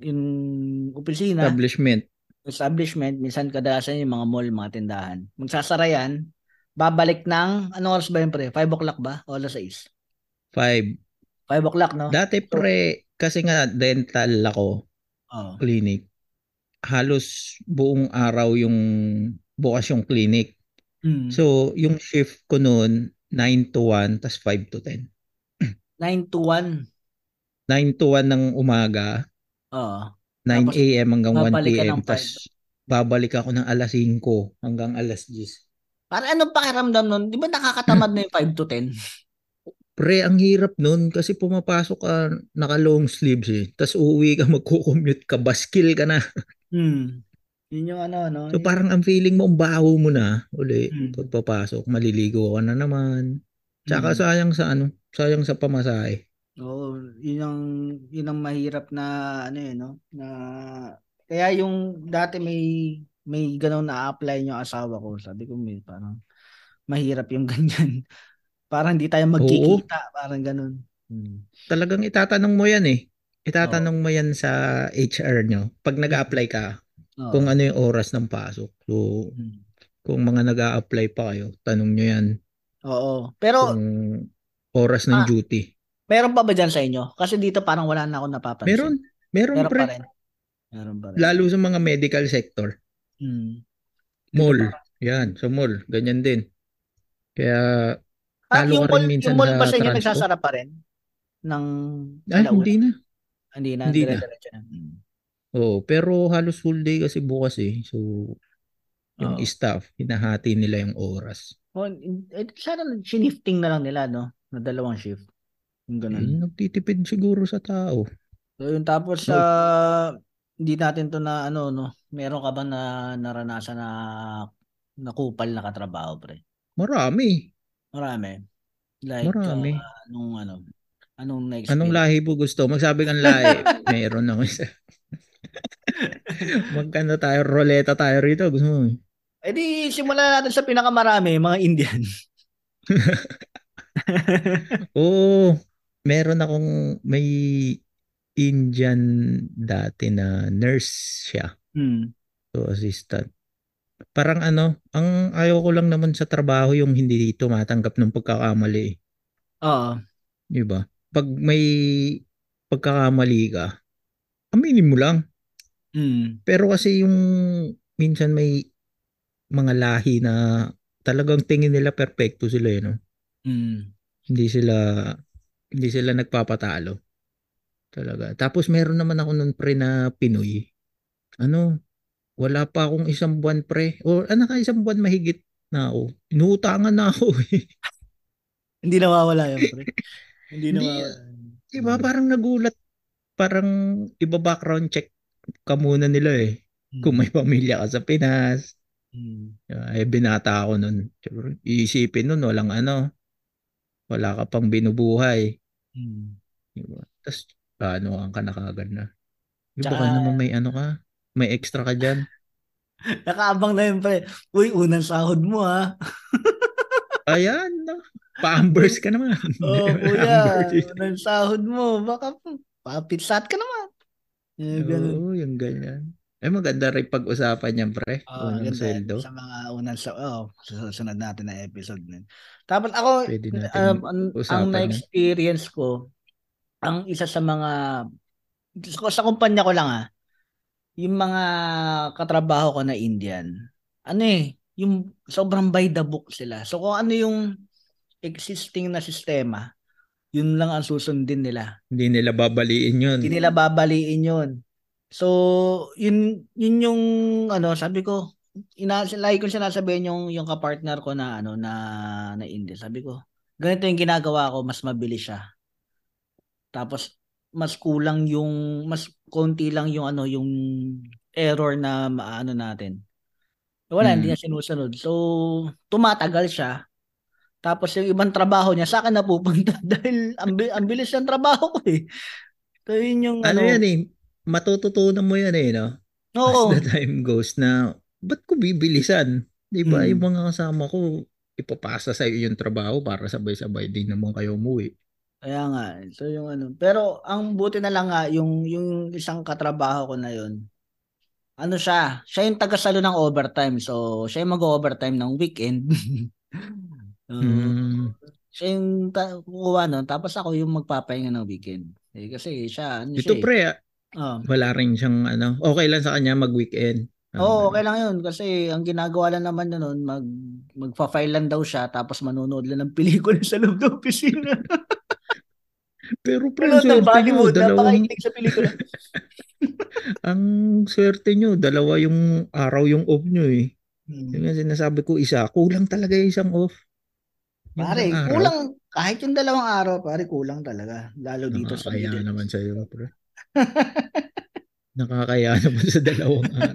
yung opisina, Establishment. establishment, minsan kadalasan yung mga mall, mga tindahan. Magsasara yan, babalik ng, anong oras ba yun pre? 5 o'clock ba? O alas 6? Five. 5 o'clock, no? Dati pre, kasi nga dental ako, Oo. clinic, halos buong araw yung bukas yung clinic. Mm. So, yung shift ko noon, 9 to 1, tas 5 to 10. 9 to 1. 9 to 1 ng umaga, Oo. 9 Tapos, a.m. hanggang 1 babalik ka p.m. Tas babalik ako ng alas 5 hanggang alas 10. Para anong pakiramdam nun? Di ba nakakatamad na yung 5 to 10? Pre, ang hirap nun kasi pumapasok ka naka long sleeves eh. Tapos uuwi ka, magko-commute ka, baskil ka na. Hmm. Yun yung ano, no? So Yun- parang ang feeling mo, ang baho mo na uli. Hmm. Pagpapasok, maliligo ka na naman. Tsaka Hmm. sayang sa ano, sayang sa pamasahe. Oo, yun ang yun ang mahirap na ano eh, no? Na kaya yung dati may may ganun na apply yung asawa ko. Sabi ko, may parang mahirap yung ganyan. Parang hindi tayo magkikita, parang ganun. Hmm. Talagang itatanong mo yan eh. Itatanong mo yan sa HR nyo. Pag nag-apply ka, Oo. kung ano yung oras ng pasok. So, Hmm. kung mga nag-a-apply pa kayo, tanong nyo yan Oo. Pero kung oras ng Ah. duty. meron pa ba dyan sa inyo? Kasi dito parang wala na ako napapansin. Meron, meron, Meron pre. pa rin. Meron pa rin. Lalo sa mga medical sector. Hmm. Mall. Yan, sa mall. Ganyan din. Kaya, Ah, Talo yung mall, yung mall ba sa inyo nagsasara pa rin? Ng ah, alauna? hindi na. Hindi na. Hindi na. dire-diretso na. Hmm. Oo, pero halos full day kasi bukas eh. So, yung Oo. staff, hinahati nila yung oras. Oh, eh, sana shifting na lang nila, no? Na dalawang shift. Yung ganun. Eh, nagtitipid siguro sa tao. So, yung tapos sa hindi natin to na ano, no? Meron ka ba na naranasan na nakupal na katrabaho, pre? Marami. Marami. Like, Marami. ah, anong ano? Anong na-experience? Anong lahi po gusto? Magsabi kang lahi. Meron ako isa. Magkano tayo? Roleta tayo rito. Gusto mo? Eh di, simulan natin sa pinakamarami, mga Indian. Oo, meron akong may Indian dati na nurse siya. Hmm. So, assistant. Parang ano, ang ayaw ko lang naman sa trabaho yung hindi tumatanggap ng pagkakamali. eh. Oo. Di ba? Pag may pagkakamali ka, aminin mo lang. Hmm. Pero kasi yung minsan may mga lahi na talagang tingin nila perfecto sila eh, no? Hmm. Hindi sila hindi sila nagpapatalo. Talaga. Tapos meron naman ako nun pre na Pinoy. Ano, wala pa akong isang buwan pre. O ano ka isang buwan mahigit na ako. Inuutangan na ako eh. Hindi nawawala yan, pre. Hindi nawawala. Diba parang nagulat. Parang iba background check ka muna nila eh. Hmm. Kung may pamilya ka sa Pinas. Hmm. Eh binata ako nun. Iisipin nun walang ano. Wala ka pang binubuhay. Hmm. Diba? Tapos ano ka na kagad na. Di Tsaka- baka naman may ano ka. May extra ka dyan. Nakaabang na yun, pre. Uy, unang sahod mo, ha? Ayan. No. Pa-ambers ka naman. Oh, kuya. Unang sahod mo. Baka papitsat ka naman. Eh, ganun. Oo, yung ganyan. Eh maganda rin pag-usapan yan, pre. Ah, Unang ganda. sweldo. Sa mga unang sa oh, susunod natin na episode nun. Tapos ako um, ang, na-experience ko ang isa sa mga sa, sa kumpanya ko lang ah yung mga katrabaho ko na Indian ano eh yung sobrang by the book sila so kung ano yung existing na sistema yun lang ang susundin nila Hindi nila babaliin yun. hindi nila babaliin yun. So, yun, yun yung, ano, sabi ko, ina, lagi ko sinasabihin yung, yung kapartner ko na, ano, na, na India. Sabi ko, ganito yung ginagawa ko, mas mabilis siya. Tapos, mas kulang yung, mas konti lang yung, ano, yung error na maano natin. Wala, Hmm. hindi niya sinusunod. So, tumatagal siya. Tapos yung ibang trabaho niya sa akin napupunta dahil ang, ang bilis ng trabaho ko eh. So yun yung Ano ano. yan eh. Matututunan mo yan eh, no? Oo. As the time goes na, ba't ko bibilisan? Di ba? Hmm. Yung mga kasama ko, ipapasa sa iyo yung trabaho para sabay-sabay din naman kayo umuwi. Kaya nga. So yung ano. Pero ang buti na lang nga yung yung isang katrabaho ko na yun. Ano siya? Siya yung taga-salo ng overtime. So siya yung mag-overtime ng weekend. So, Hmm. Siya yung ta- kukuha nun. Tapos ako yung magpapahinga ng weekend. Eh, kasi siya, ano siya Ito eh. pre, ah, Oh. wala rin siyang ano, okay lang sa kanya mag-weekend. Oo, Ah, okay lang yun. Kasi ang ginagawa lang naman na nun, mag, magpa-file lang daw siya tapos manonood lang ng pelikula sa loob ng opisina. Pero ang swerte nyo, Bollywood, dalawang, napakainig sa pelikula. ang swerte nyo, dalawa yung araw yung off nyo eh. Hmm. Yung sinasabi ko isa, kulang talaga yung isang off. Yung Pare, araw, kulang, kahit yung dalawang araw, pare, kulang talaga. Lalo dito sa Nakakaya naman sa'yo, pre. Nakakaya naman sa dalawang araw.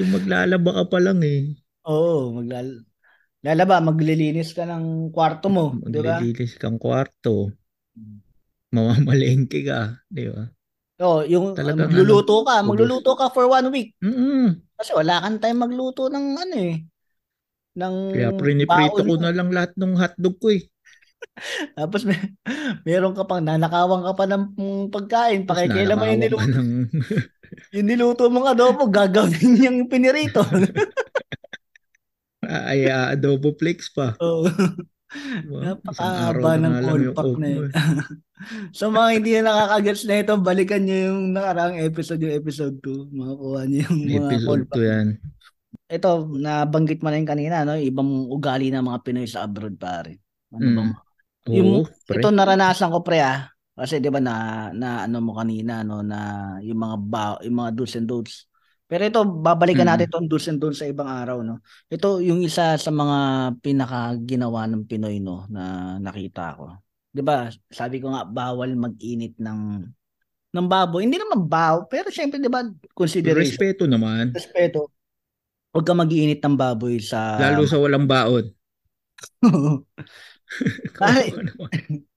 Yung maglalaba ka pa lang eh. Oo, maglal lalaba, maglilinis ka ng kwarto mo, di ba? Maglilinis kang kwarto. Mamamalengke ka. Di ba? Oo, yung Talagang magluluto ka, ubos. magluluto ka for one week. Mm Kasi wala kang time magluto ng ano eh. Ng Kaya priniprito ko na lang lahat ng hotdog ko eh. Tapos may, meron ka pang nanakawan ka pa ng pagkain. Pakikailan mo yung niluto, ka ng... yung niluto mong adobo, gagawin niyang pinirito. ay ah, adobo flakes pa. Oo. Araw Napakahaba na ng yung pack na yun. eh. Sa mga hindi na nakakagets na ito, balikan niyo yung nakaraang episode, yung episode 2. Makakuha niyo yung mga Episode cold 2 pack. yan. Ito, nabanggit mo na yung kanina, no? ibang ugali ng mga Pinoy sa abroad, pare. Ano Mm. Oo, Yung- pre. Ito naranasan ko pre ah. Kasi 'di ba na na ano mo kanina no na yung mga ba, yung mga do's and don'ts. Pero ito babalikan Mm. natin tong do's and don'ts sa ibang araw no. Ito yung isa sa mga pinaka ginawa ng Pinoy no na nakita ko. 'Di ba? Sabi ko nga bawal mag-init ng ng baboy. Hindi naman baw, pero syempre 'di ba consideration, Respeto naman. respeto. Huwag ka mag-iinit ng baboy sa Lalo sa walang baon.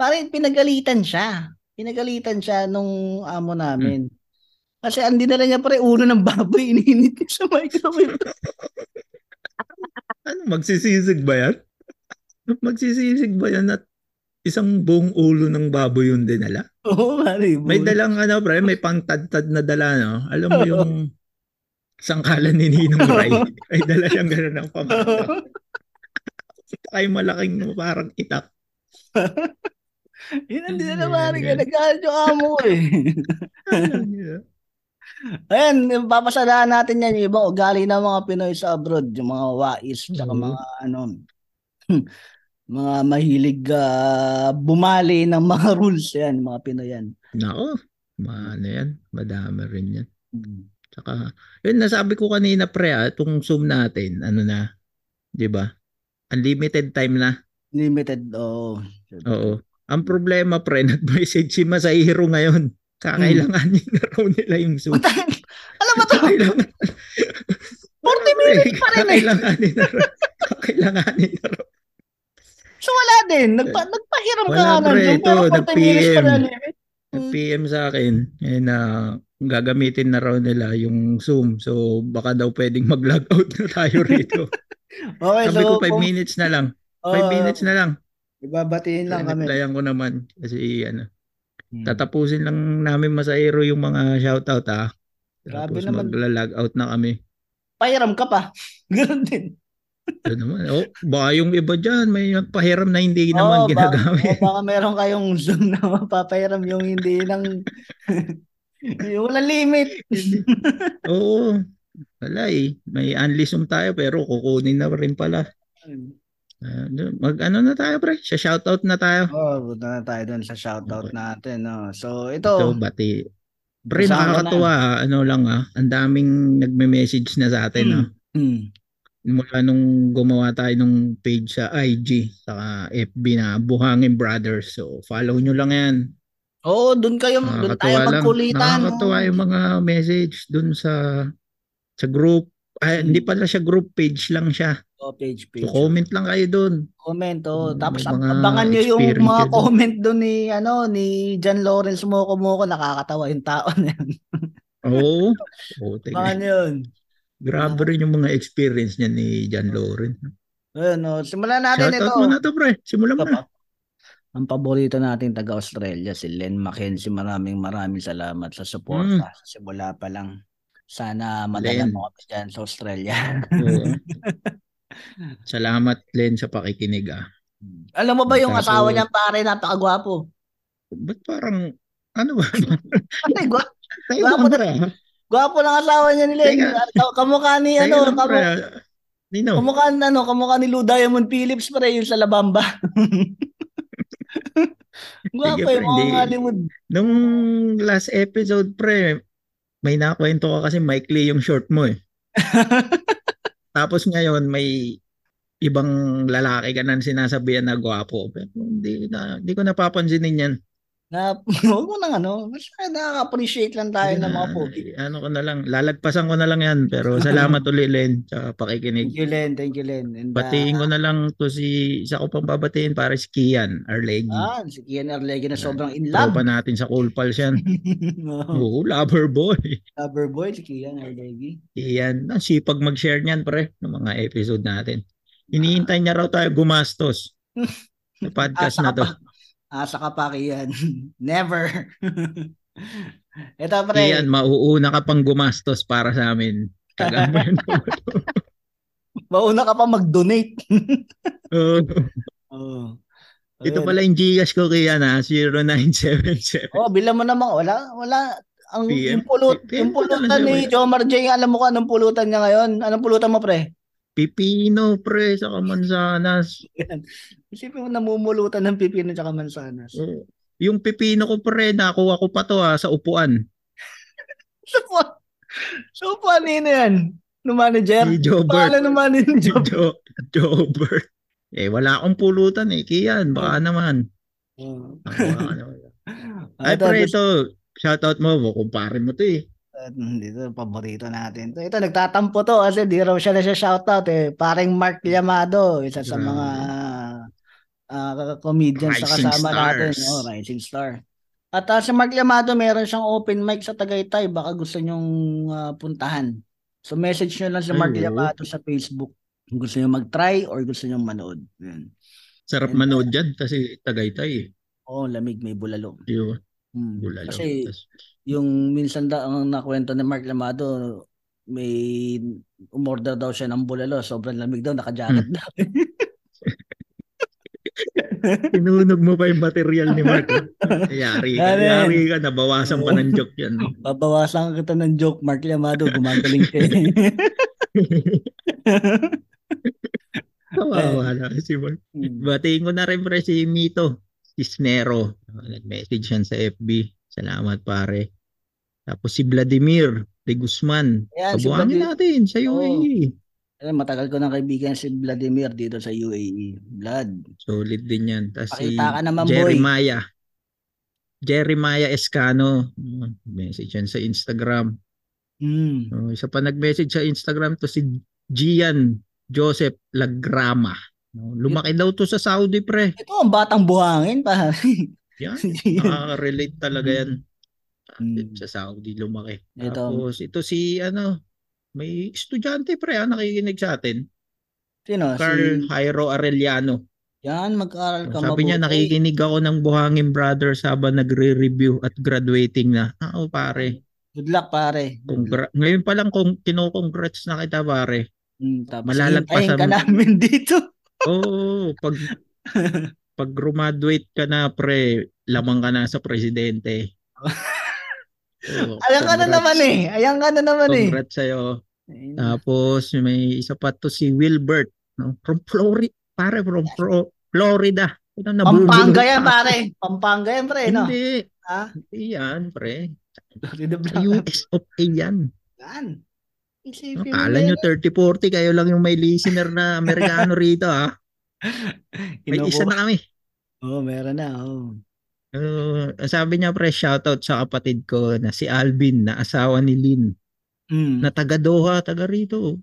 Pare, pinagalitan siya. Pinagalitan siya nung amo namin. Kasi ang dinala niya pare ulo ng baboy, ininit niya sa microwave. Ano, magsisisig ba yan? Magsisisig ba yan at isang buong ulo ng baboy yung dinala? Oo, mali. May dalang ano, pre, may pangtad-tad na dala, no? Alam mo yung sangkalan ni Ninong Ray. Ay, dala siyang gano'n ng pamata. Ay, malaking parang itak. Yun ang dinala Ayan, mali. yan. Nagalit yung amo eh. Ayan, papasalahan natin yan yung ibang ugali ng mga Pinoy sa abroad, yung mga wais, tsaka Oo. mga ano, mga mahilig ah, bumali ng mga rules yan, mga Pinoy yan. Nako, ano yan, madami rin yan. Mm. Tsaka, yun, nasabi ko kanina pre, ah, itong Zoom natin, ano na, di ba? Unlimited time na. Limited, oo. Oo. Ang problema pre, nag-message si Masahiro ngayon. Kakailanganin na raw nila yung Zoom. Alam mo to, Kakailangan. 40 minutes pa rin eh. Kakailanganin na raw. Kakailanganin na raw. So wala din, Nagpa, nagpahiram ka Wala, ng pre, Zoom, pero ito, 40 minutes pa nag-PM. rin limit. PM sa akin eh, na gagamitin na raw nila yung Zoom. So baka daw pwedeng mag-log out na tayo rito. Okay, Sabi ko 5 kung- minutes na lang. 5 oo, minutes na lang. Ibabatiin lang kami. Replyan ko naman kasi ano, Hmm. tatapusin lang namin masairo yung mga shoutout ha. Grabe Tapos naman. magla-log out na kami. Pahiram ka pa. Ganun din. Ano naman? Oh, baka yung iba dyan may nagpahiram na hindi naman ba- ginagamit. oo, baka meron kayong Zoom na mapapahiram yung hindi lang yung walang limit. Oo. Wala eh. May unlisum tayo pero kukunin na rin pala. Ah, mag ano na tayo pre? Sa shoutout na tayo. Oh, punta na tayo dun sa shoutout Okay. natin. No? So, Ito, ito, bati. Pre, nakakatuwa ha. Ano lang ha. Ang daming nagme-message na sa atin ha. hmm, Mula nung gumawa tayo nung page sa IG saka FB na Buhangin Brothers. So, follow nyo lang yan. Oo, dun kayo, dun tayo Nakakatuwa lang. magkulitan. Nakakatuwa yung mga message dun sa sa group. Ay, Hmm. hindi pala siya group page lang siya. Oh, page, page. So, comment lang kayo dun. Comment, oh. May Tapos abangan nyo yung mga yun. comment doon ni, ano, ni John Lawrence Moko Moko. Nakakatawa yung tao na yun. Oo. Tingnan. Abangan nyo yun. Grabe rin yung mga experience niya ni John Lauren. Ayun, oh. Simulan natin ito. Shoutout mo na to, pre. Simulan mo na. Ang paborito nating taga-Australia, si Len Mackenzie. Maraming maraming salamat sa suporta. Sa simula pa lang. Sana madala Len. mo kami dyan sa Australia. Oo. Salamat, Len, sa pakikinig ah. Alam mo ba yung Tapos- asawa niyang pare, napakagwapo. Ba't parang, ano ba? Ay, gwa- Tayo ko na- pre. ah. gwapo lang asawa niya ni Len. Teka. Kamukha ni, ano, lang, kamu, pre. ah. Nino, kamukha, ano, kamukha ni Lou Diamond Phillips, pare, yung sa Labamba. Gwapo yung pre, mga Hollywood. nung last episode, pre, may nakwento ka kasi maikli yung short mo eh. Tapos ngayon, may ibang lalaki ka na sinasabihan na gwapo. Pero hindi, na, hindi ko napapansinin yan. Na, huwag mo nang ano, basta nakaka-appreciate lang tayo ng mga pogi. Ano ko na lang, lalagpasan ko na lang yan. Pero salamat ulit, Len, sa pakikinig. Thank you, Len. Thank you, Len. And, uh, Batiin ko na lang to si, isa ko pang babatiin para si Kian Arlegi. Ah, si Kian Arlegi na sobrang in love. Tropa natin sa Cool Pals yan. Oo, Oo, lover boy. Lover boy, si Kian Arlegi. Iyan, ang sipag mag-share niyan pre ng mga episode natin. Hinihintay niya raw tayo gumastos. Sa podcast na to. Asa ka pa, Kian. Never. Ito, pre. Iyan, mauuna ka pang gumastos para sa amin. Mauna ka pa mag-donate. Oo. Oo. Ito pala yung Gcash ko kaya na 0977. Oh, bilang mo naman. Wala, wala. Ang PM. yung PM ko pulutan ni. Jomar J, alam mo kung anong pulutan niya ngayon? Anong pulutan mo, pre? Pipino pre sa Kamansanas. Isipin mo namumulutan ng pipino tsaka mansanas. Oo. Yung pipino ko pre, nakuha ko pa to ha, sa upuan. So, pa- so paano yun yan? No manager? Ni Jobert. Paano naman yun, Job? Jo, Jobert. Eh, wala akong pulutan eh. Kian, baka. Oh. Naman. Ah, Ay, pre, ito. Shoutout mo. Kumpare mo to eh. Dito, paborito natin. Ito, ito, nagtatampo to kasi di raw siya na siya shoutout eh. Parang Mark Llamado, isa sa mga ah, comedians sa kasama natin. stars. Oh, rising star. At ah, si Mark Llamado, meron siyang open mic sa Tagaytay. Baka gusto nyong ah, puntahan. So message nyo lang si Ay, Mark oo. Llamado sa Facebook kung gusto nyo mag-try or gusto nyo manood. Yan. Sarap And, manood dyan kasi Tagaytay. Oo, lamig, may bulalo. Di ba? Hmm. Bulalo. Kasi Tas- yung minsan da, ang nakwento ni Mark Lamado, may umorder daw siya ng bulalo. Sobrang lamig daw, naka-jacket Hmm. daw. Tinunog mo pa yung material ni Mark. eh. Yari ka. Yari ka. Nabawasan pa ng joke yan. Babawasan kita ng joke, Mark Lamado, gumagaling ka. eh. Kawawa na si Mark. Hmm. Batiin ko na rin pre si Mito Cisnero. Nag-message yan sa FB. Salamat pare. Tapos si Vladimir de Guzman. Ayan, si Vladimir. natin sa UAE. Eh, matagal ko ng kaibigan si Vladimir dito sa UAE. Vlad. Solid din yan. Tapos si Pakita ka naman, boy. Jeremiah. Jeremiah Escano. Message yan sa Instagram. Hmm. Oh, isa pa nag-message sa Instagram to si Gian Joseph Lagrama. Oh, lumaki daw to sa Saudi pre. Ito ang batang buhangin, pare. Yan. Nakaka-relate talaga yan. Hmm. Sa Saudi lumaki. Ito. Tapos ito si ano, may estudyante pre ah, nakikinig sa atin. Sino? Carl Si... Jairo Arellano. Yan, mag-aral ka Sabi niya mabuti. nakikinig ako ng Buhangin Brothers habang nagre-review at graduating na. Ah, oh, pare. Good luck, pare. Congra- Ngayon pa lang kung kino-congrats na kita pare. Hmm, tapos Malalagpasan ka namin dito. Oo, pag pag graduate ka na pre, lamang ka na sa presidente. Oo, Ayan ka na naman eh. Ayan ka na naman eh. Congrats sa'yo. Tapos may isa pa to si Wilbert, no? From Florida, pare from Fro- Florida. Ito, nabubulol Pampanga yan, pa. pare. Pampanga yan, pre. No? Hindi. Ha? Hindi yan, pre. US of A yan. Yan. No, Isipin mo Kala yan. nyo 30-40, kayo lang yung may listener na Amerikano rito, ha? May isa na kami. Oo, oh, meron na. Oh. Uh, sabi niya, pre, shoutout sa kapatid ko na si Alvin, na asawa ni Lynn, Mm. na taga Doha, taga rito.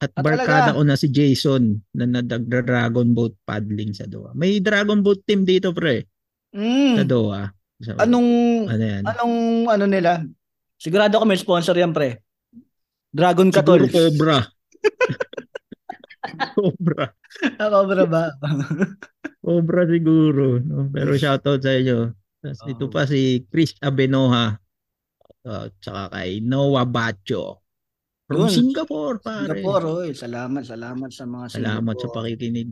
At Ah, barkada talaga? ko na si Jason na nag-dragon boat paddling sa Doha. May dragon boat team dito, pre, sa Mm. Doha. So, Anong, ano yan? anong, ano nila? Sigurado ako may sponsor yan, pre. Dragon Katol. Cobra. Cobra. Cobra ba? Cobra siguro. No? Pero shoutout sa inyo. Tapos Oo. ito pa si Chris Abenoha. Uh, tsaka kay Noah Bacho. From Yun. Singapore, pare. Singapore, oy. Salamat, salamat sa mga Salamat sa Singapore. pakikinig.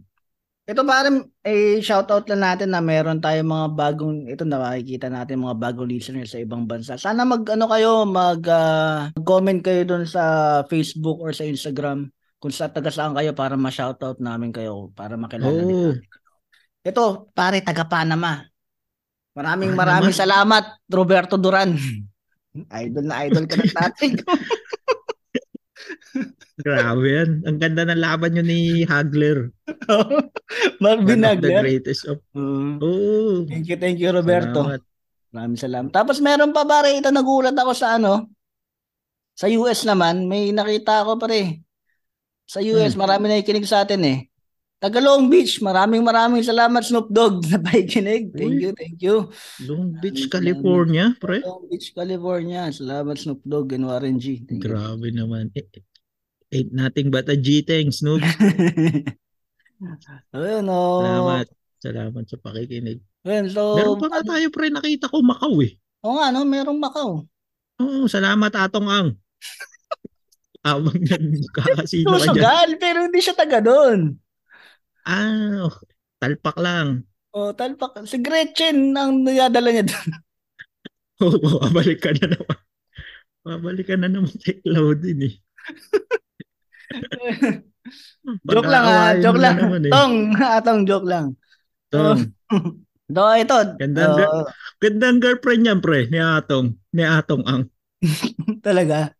Ito parang eh shoutout lang natin na meron tayong mga bagong ito na makikita natin mga bagong listeners sa ibang bansa. Sana mag ano kayo mag ah, comment kayo doon sa Facebook or sa Instagram kung sa taga saan kayo para ma-shoutout namin kayo para makilala Oo. natin. Ito, pare taga Panama. Maraming Panama? maraming salamat Roberto Duran. idol na idol ka tatay ko. Grabe yan. Ang ganda ng laban nyo ni Hagler. Marvin One of the greatest of... Oo. Oo. Thank you, thank you Roberto. Salamat. Maraming salamat. Tapos meron pa pare, ito nagulat ako sa ano, sa US naman, may nakita ako pare. Sa US, marami na ikinig sa atin eh. Taga Long Beach, maraming maraming salamat Snoop Dogg na pakikinig. Thank Uy. you, thank you. Long Beach. California, pre. Long Beach, California. Salamat Snoop Dogg and Warren G. Thank you. Grabe naman. Eh, eh, Ain't nothing but a G-Tanks, no? Ayun, oh. Salamat. Salamat sa pakikinig. Ayun, so, Meron pa nga tayo, pre, nakita ko Macau eh. Oo nga, no, merong Macau. Oo, salamat Atong Ang. Abang nagkakasino ka dyan. Susugal, pero hindi siya taga doon. Ah, okay. talpak lang. Oh, talpak. Si Gretchen ang niyadala niya doon. Oo, babalik ka na naman. Babalik ka na naman kay Claudine eh. joke lang ha, Pag-aawayin joke lang. naman eh. Tong, atong joke lang. Tong, Do, ito. Gandang oh, gandang girlfriend niyan, pre, ni Atong. Ni Atong Ang. talaga.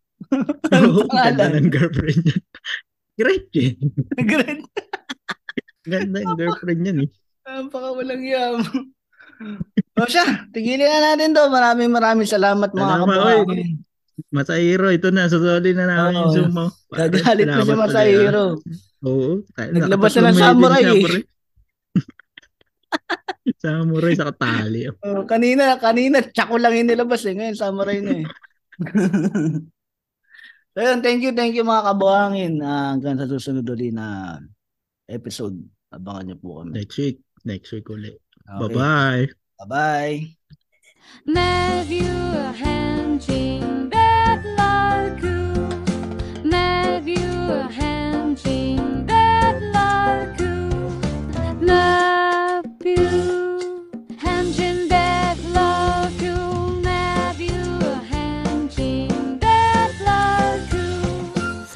Oo, pangalan? ganda ng girlfriend niya. Gretchen. Gret. Ganda yung girlfriend niyan eh. Napaka walang yam. o siya, tigilin na natin to. Maraming maraming salamat mga kabuhangin. Masahiro, ito na. Susuli na namin yung Oo. Zoom mo. Gagalit na salamat si ulit, ah. Masahiro. Oo. Naglabas na ng samurai eh. siya, samurai sa katali. Oh, kanina, kanina, tsako lang yung nilabas eh. Ngayon, samurai na eh. so yun, thank you, thank you mga kabuhangin. Ah, hanggang sa susunod ulit na episode. Abangan niyo po kami. Next week. Next week ulit. Okay. Bye-bye. Bye-bye. Med henching bedlarku Med henching bedlarku